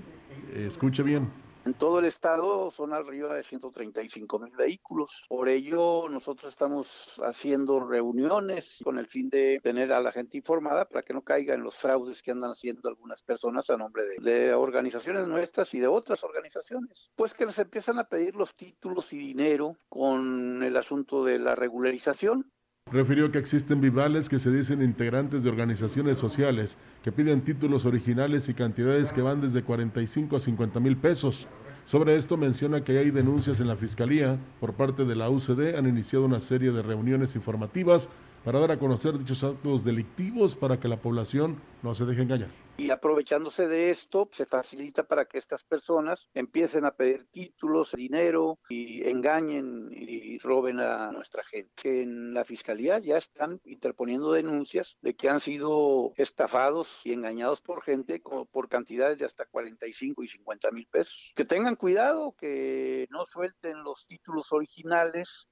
Escuche bien. En todo el estado son arriba de 135 mil vehículos. Por ello, nosotros estamos haciendo reuniones con el fin de tener a la gente informada para que no caiga en los fraudes que andan haciendo algunas personas a nombre de, de organizaciones nuestras y de otras organizaciones. Pues que les empiezan a pedir los títulos y dinero con el asunto de la regularización refirió que existen vivales que se dicen integrantes de organizaciones sociales que piden títulos originales y cantidades que van desde 45 a 50 mil pesos. Sobre esto menciona que hay denuncias en la Fiscalía por parte de la UCD, han iniciado una serie de reuniones informativas para dar a conocer dichos actos delictivos para que la población no se deje engañar. Y aprovechándose de esto, se facilita para que estas personas empiecen a pedir títulos, dinero y engañen y roben a nuestra gente. En la fiscalía ya están interponiendo denuncias de que han sido estafados y engañados por gente por cantidades de hasta 45 y 50 mil pesos. Que tengan cuidado, que no suelten los títulos originales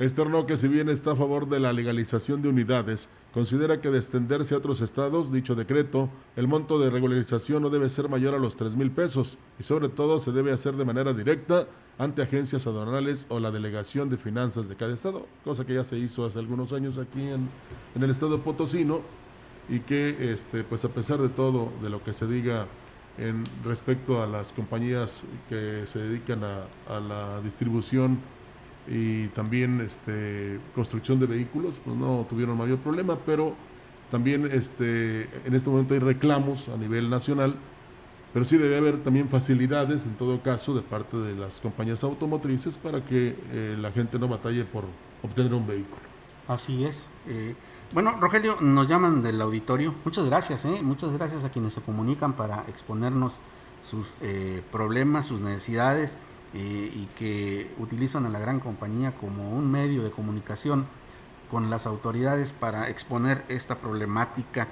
Externó que si bien está a favor de la legalización de unidades, considera que de extenderse a otros estados dicho decreto, el monto de regularización no debe ser mayor a los 3 mil pesos y sobre todo se debe hacer de manera directa ante agencias aduanales o la delegación de finanzas de cada estado, cosa que ya se hizo hace algunos años aquí en, el estado potosino y que este, pues a pesar de todo de lo que se diga en respecto a las compañías que se dedican a la distribución y también este, construcción de vehículos, pues no tuvieron mayor problema, pero también este, en este momento hay reclamos a nivel nacional, pero sí debe haber también facilidades en todo caso de parte de las compañías automotrices para que eh, la gente no batalle por obtener un vehículo. Así es. Eh, bueno, Rogelio, nos llaman del auditorio. Muchas gracias, ¿eh? muchas gracias a quienes se comunican para exponernos sus problemas, sus necesidades eh, y que utilizan a la gran compañía como un medio de comunicación con las autoridades para exponer esta problemática.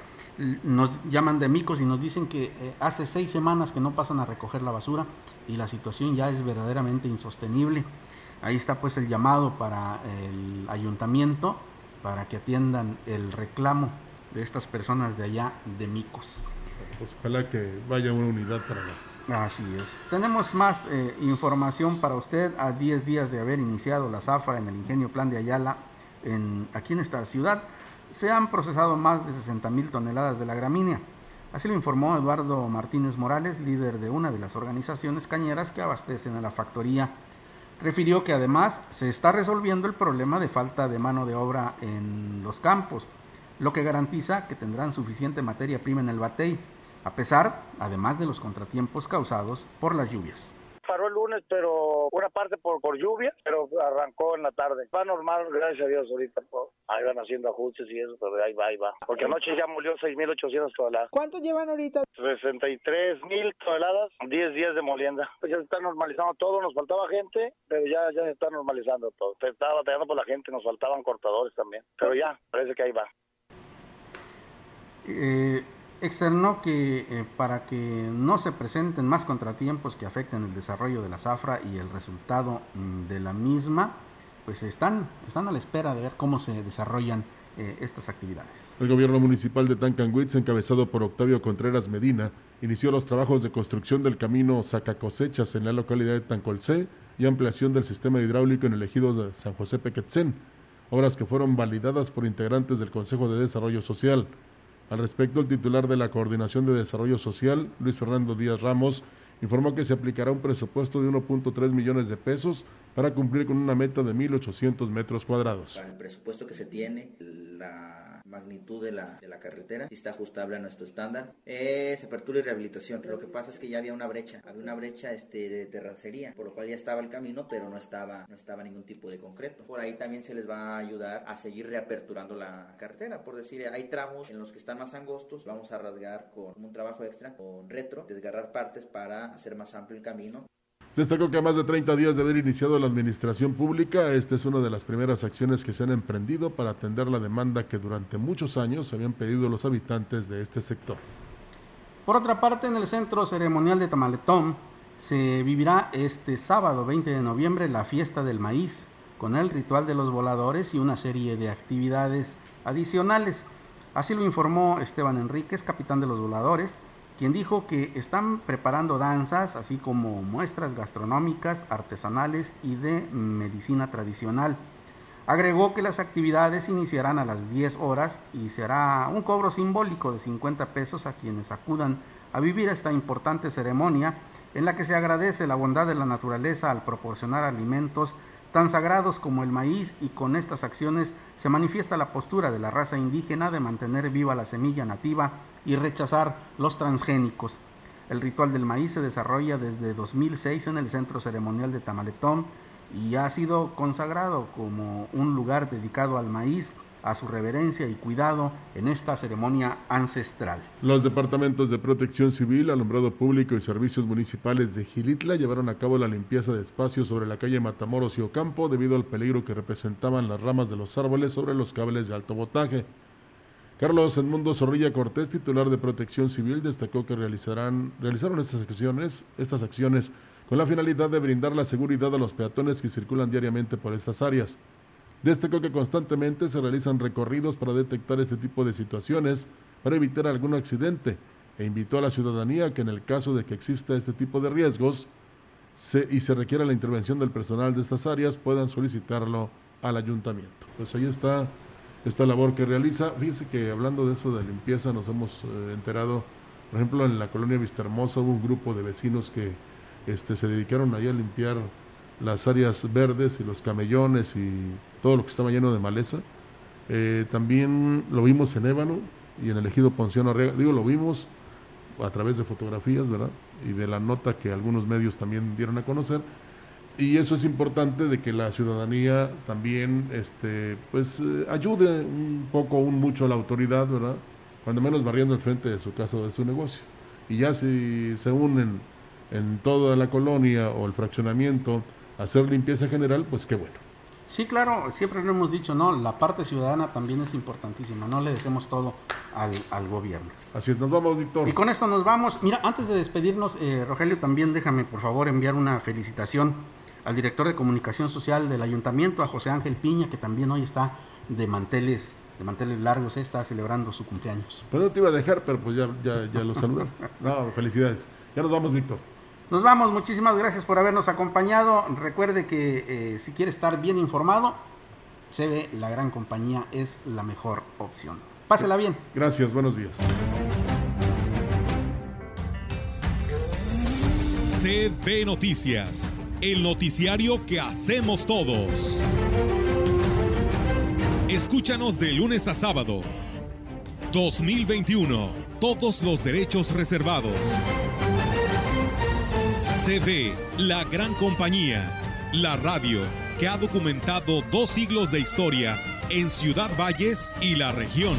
Nos llaman de micos y nos dicen que eh, hace seis semanas que no pasan a recoger la basura y la situación ya es verdaderamente insostenible. Ahí está pues el llamado para el ayuntamiento para que atiendan el reclamo de estas personas de allá de micos. Ojalá que vaya una unidad para la Así es. Tenemos más eh, información para usted a 10 días de haber iniciado la zafra en el ingenio Plan de Ayala en, aquí en esta ciudad. Se han procesado más de 60 mil toneladas de la gramínea. Así lo informó Eduardo Martínez Morales, líder de una de las organizaciones cañeras que abastecen a la factoría. Refirió que además se está resolviendo el problema de falta de mano de obra en los campos, lo que garantiza que tendrán suficiente materia prima en el batey a pesar, además de los contratiempos causados por las lluvias. Paró el lunes, pero una parte por, por lluvia, pero arrancó en la tarde. Va normal, gracias a Dios, ahorita. Ahí van haciendo ajustes y eso, pero ahí va, ahí va. Porque anoche ya murió 6.800 toneladas. ¿Cuánto llevan ahorita? 63.000 toneladas, 10 días de molienda. Pues ya se está normalizando todo, nos faltaba gente, pero ya, ya se está normalizando todo. Se estaba batallando por la gente, nos faltaban cortadores también. Pero ya, parece que ahí va. Eh externó que eh, para que no se presenten más contratiempos que afecten el desarrollo de la zafra y el resultado mm, de la misma, pues están, están a la espera de ver cómo se desarrollan eh, estas actividades. El gobierno municipal de Tancanwitz, encabezado por Octavio Contreras Medina, inició los trabajos de construcción del camino Sacacosechas en la localidad de Tancolcé y ampliación del sistema hidráulico en el ejido de San José Pequetzén, obras que fueron validadas por integrantes del Consejo de Desarrollo Social. Al respecto, el titular de la Coordinación de Desarrollo Social, Luis Fernando Díaz Ramos, informó que se aplicará un presupuesto de 1.3 millones de pesos para cumplir con una meta de 1.800 metros cuadrados. Para el presupuesto que se tiene, la magnitud de la, de la carretera y está ajustable a nuestro estándar. Es apertura y rehabilitación. Lo que pasa es que ya había una brecha, había una brecha este, de terracería, por lo cual ya estaba el camino, pero no estaba, no estaba ningún tipo de concreto. Por ahí también se les va a ayudar a seguir reaperturando la carretera. Por decir, hay tramos en los que están más angostos, vamos a rasgar con un trabajo extra, con retro, desgarrar partes para hacer más amplio el camino. Destacó que a más de 30 días de haber iniciado la administración pública, esta es una de las primeras acciones que se han emprendido para atender la demanda que durante muchos años habían pedido los habitantes de este sector. Por otra parte, en el Centro Ceremonial de Tamaletón se vivirá este sábado 20 de noviembre la fiesta del maíz, con el ritual de los voladores y una serie de actividades adicionales. Así lo informó Esteban Enríquez, capitán de los voladores, quien dijo que están preparando danzas, así como muestras gastronómicas, artesanales y de medicina tradicional. Agregó que las actividades iniciarán a las 10 horas y será un cobro simbólico de 50 pesos a quienes acudan a vivir esta importante ceremonia en la que se agradece la bondad de la naturaleza al proporcionar alimentos tan sagrados como el maíz y con estas acciones se manifiesta la postura de la raza indígena de mantener viva la semilla nativa y rechazar los transgénicos. El ritual del maíz se desarrolla desde 2006 en el Centro Ceremonial de Tamaletón y ha sido consagrado como un lugar dedicado al maíz a su reverencia y cuidado en esta ceremonia ancestral. Los departamentos de protección civil, alumbrado público y servicios municipales de Gilitla llevaron a cabo la limpieza de espacios sobre la calle Matamoros y Ocampo debido al peligro que representaban las ramas de los árboles sobre los cables de alto voltaje. Carlos Edmundo Zorrilla Cortés, titular de Protección Civil, destacó que realizarán, realizaron estas acciones, estas acciones con la finalidad de brindar la seguridad a los peatones que circulan diariamente por estas áreas. Destacó que constantemente se realizan recorridos para detectar este tipo de situaciones para evitar algún accidente e invitó a la ciudadanía que en el caso de que exista este tipo de riesgos y se requiera la intervención del personal de estas áreas puedan solicitarlo al ayuntamiento. Pues ahí está esta labor que realiza. Fíjense que hablando de eso de limpieza nos hemos eh, enterado, por ejemplo, en la colonia Vista Hermosa hubo un grupo de vecinos que este, se dedicaron ahí a limpiar las áreas verdes y los camellones y todo lo que estaba lleno de maleza. Eh, también lo vimos en Ébano y en el ejido Ponciano Arriaga. Digo, lo vimos a través de fotografías, ¿verdad? Y de la nota que algunos medios también dieron a conocer. Y eso es importante de que la ciudadanía también, este, pues, eh, ayude un poco, un mucho a la autoridad, ¿verdad? Cuando menos barriendo el frente de su casa o de su negocio. Y ya si se unen en toda la colonia o el fraccionamiento a hacer limpieza general, pues qué bueno. Sí, claro, siempre lo hemos dicho, ¿no? La parte ciudadana también es importantísima, no le dejemos todo al, gobierno. Así es, nos vamos, Víctor. Y con esto nos vamos. Mira, antes de despedirnos, eh, Rogelio, también déjame, por favor, enviar una felicitación al director de comunicación social del ayuntamiento, a José Ángel Piña, que también hoy está de manteles, de manteles largos, está celebrando su cumpleaños. Pues no te iba a dejar, pero pues ya, ya, ya lo saludaste. [LAUGHS] no, felicidades. Ya nos vamos, Víctor. Nos vamos, muchísimas gracias por habernos acompañado. Recuerde que eh, si quiere estar bien informado, se ve la gran compañía es la mejor opción. Pásela bien. Gracias, buenos días. CB Noticias, el noticiario que hacemos todos. Escúchanos de lunes a sábado. 2021. Todos los derechos reservados. CB, la gran compañía, la radio que ha documentado dos siglos de historia en Ciudad Valles y la región.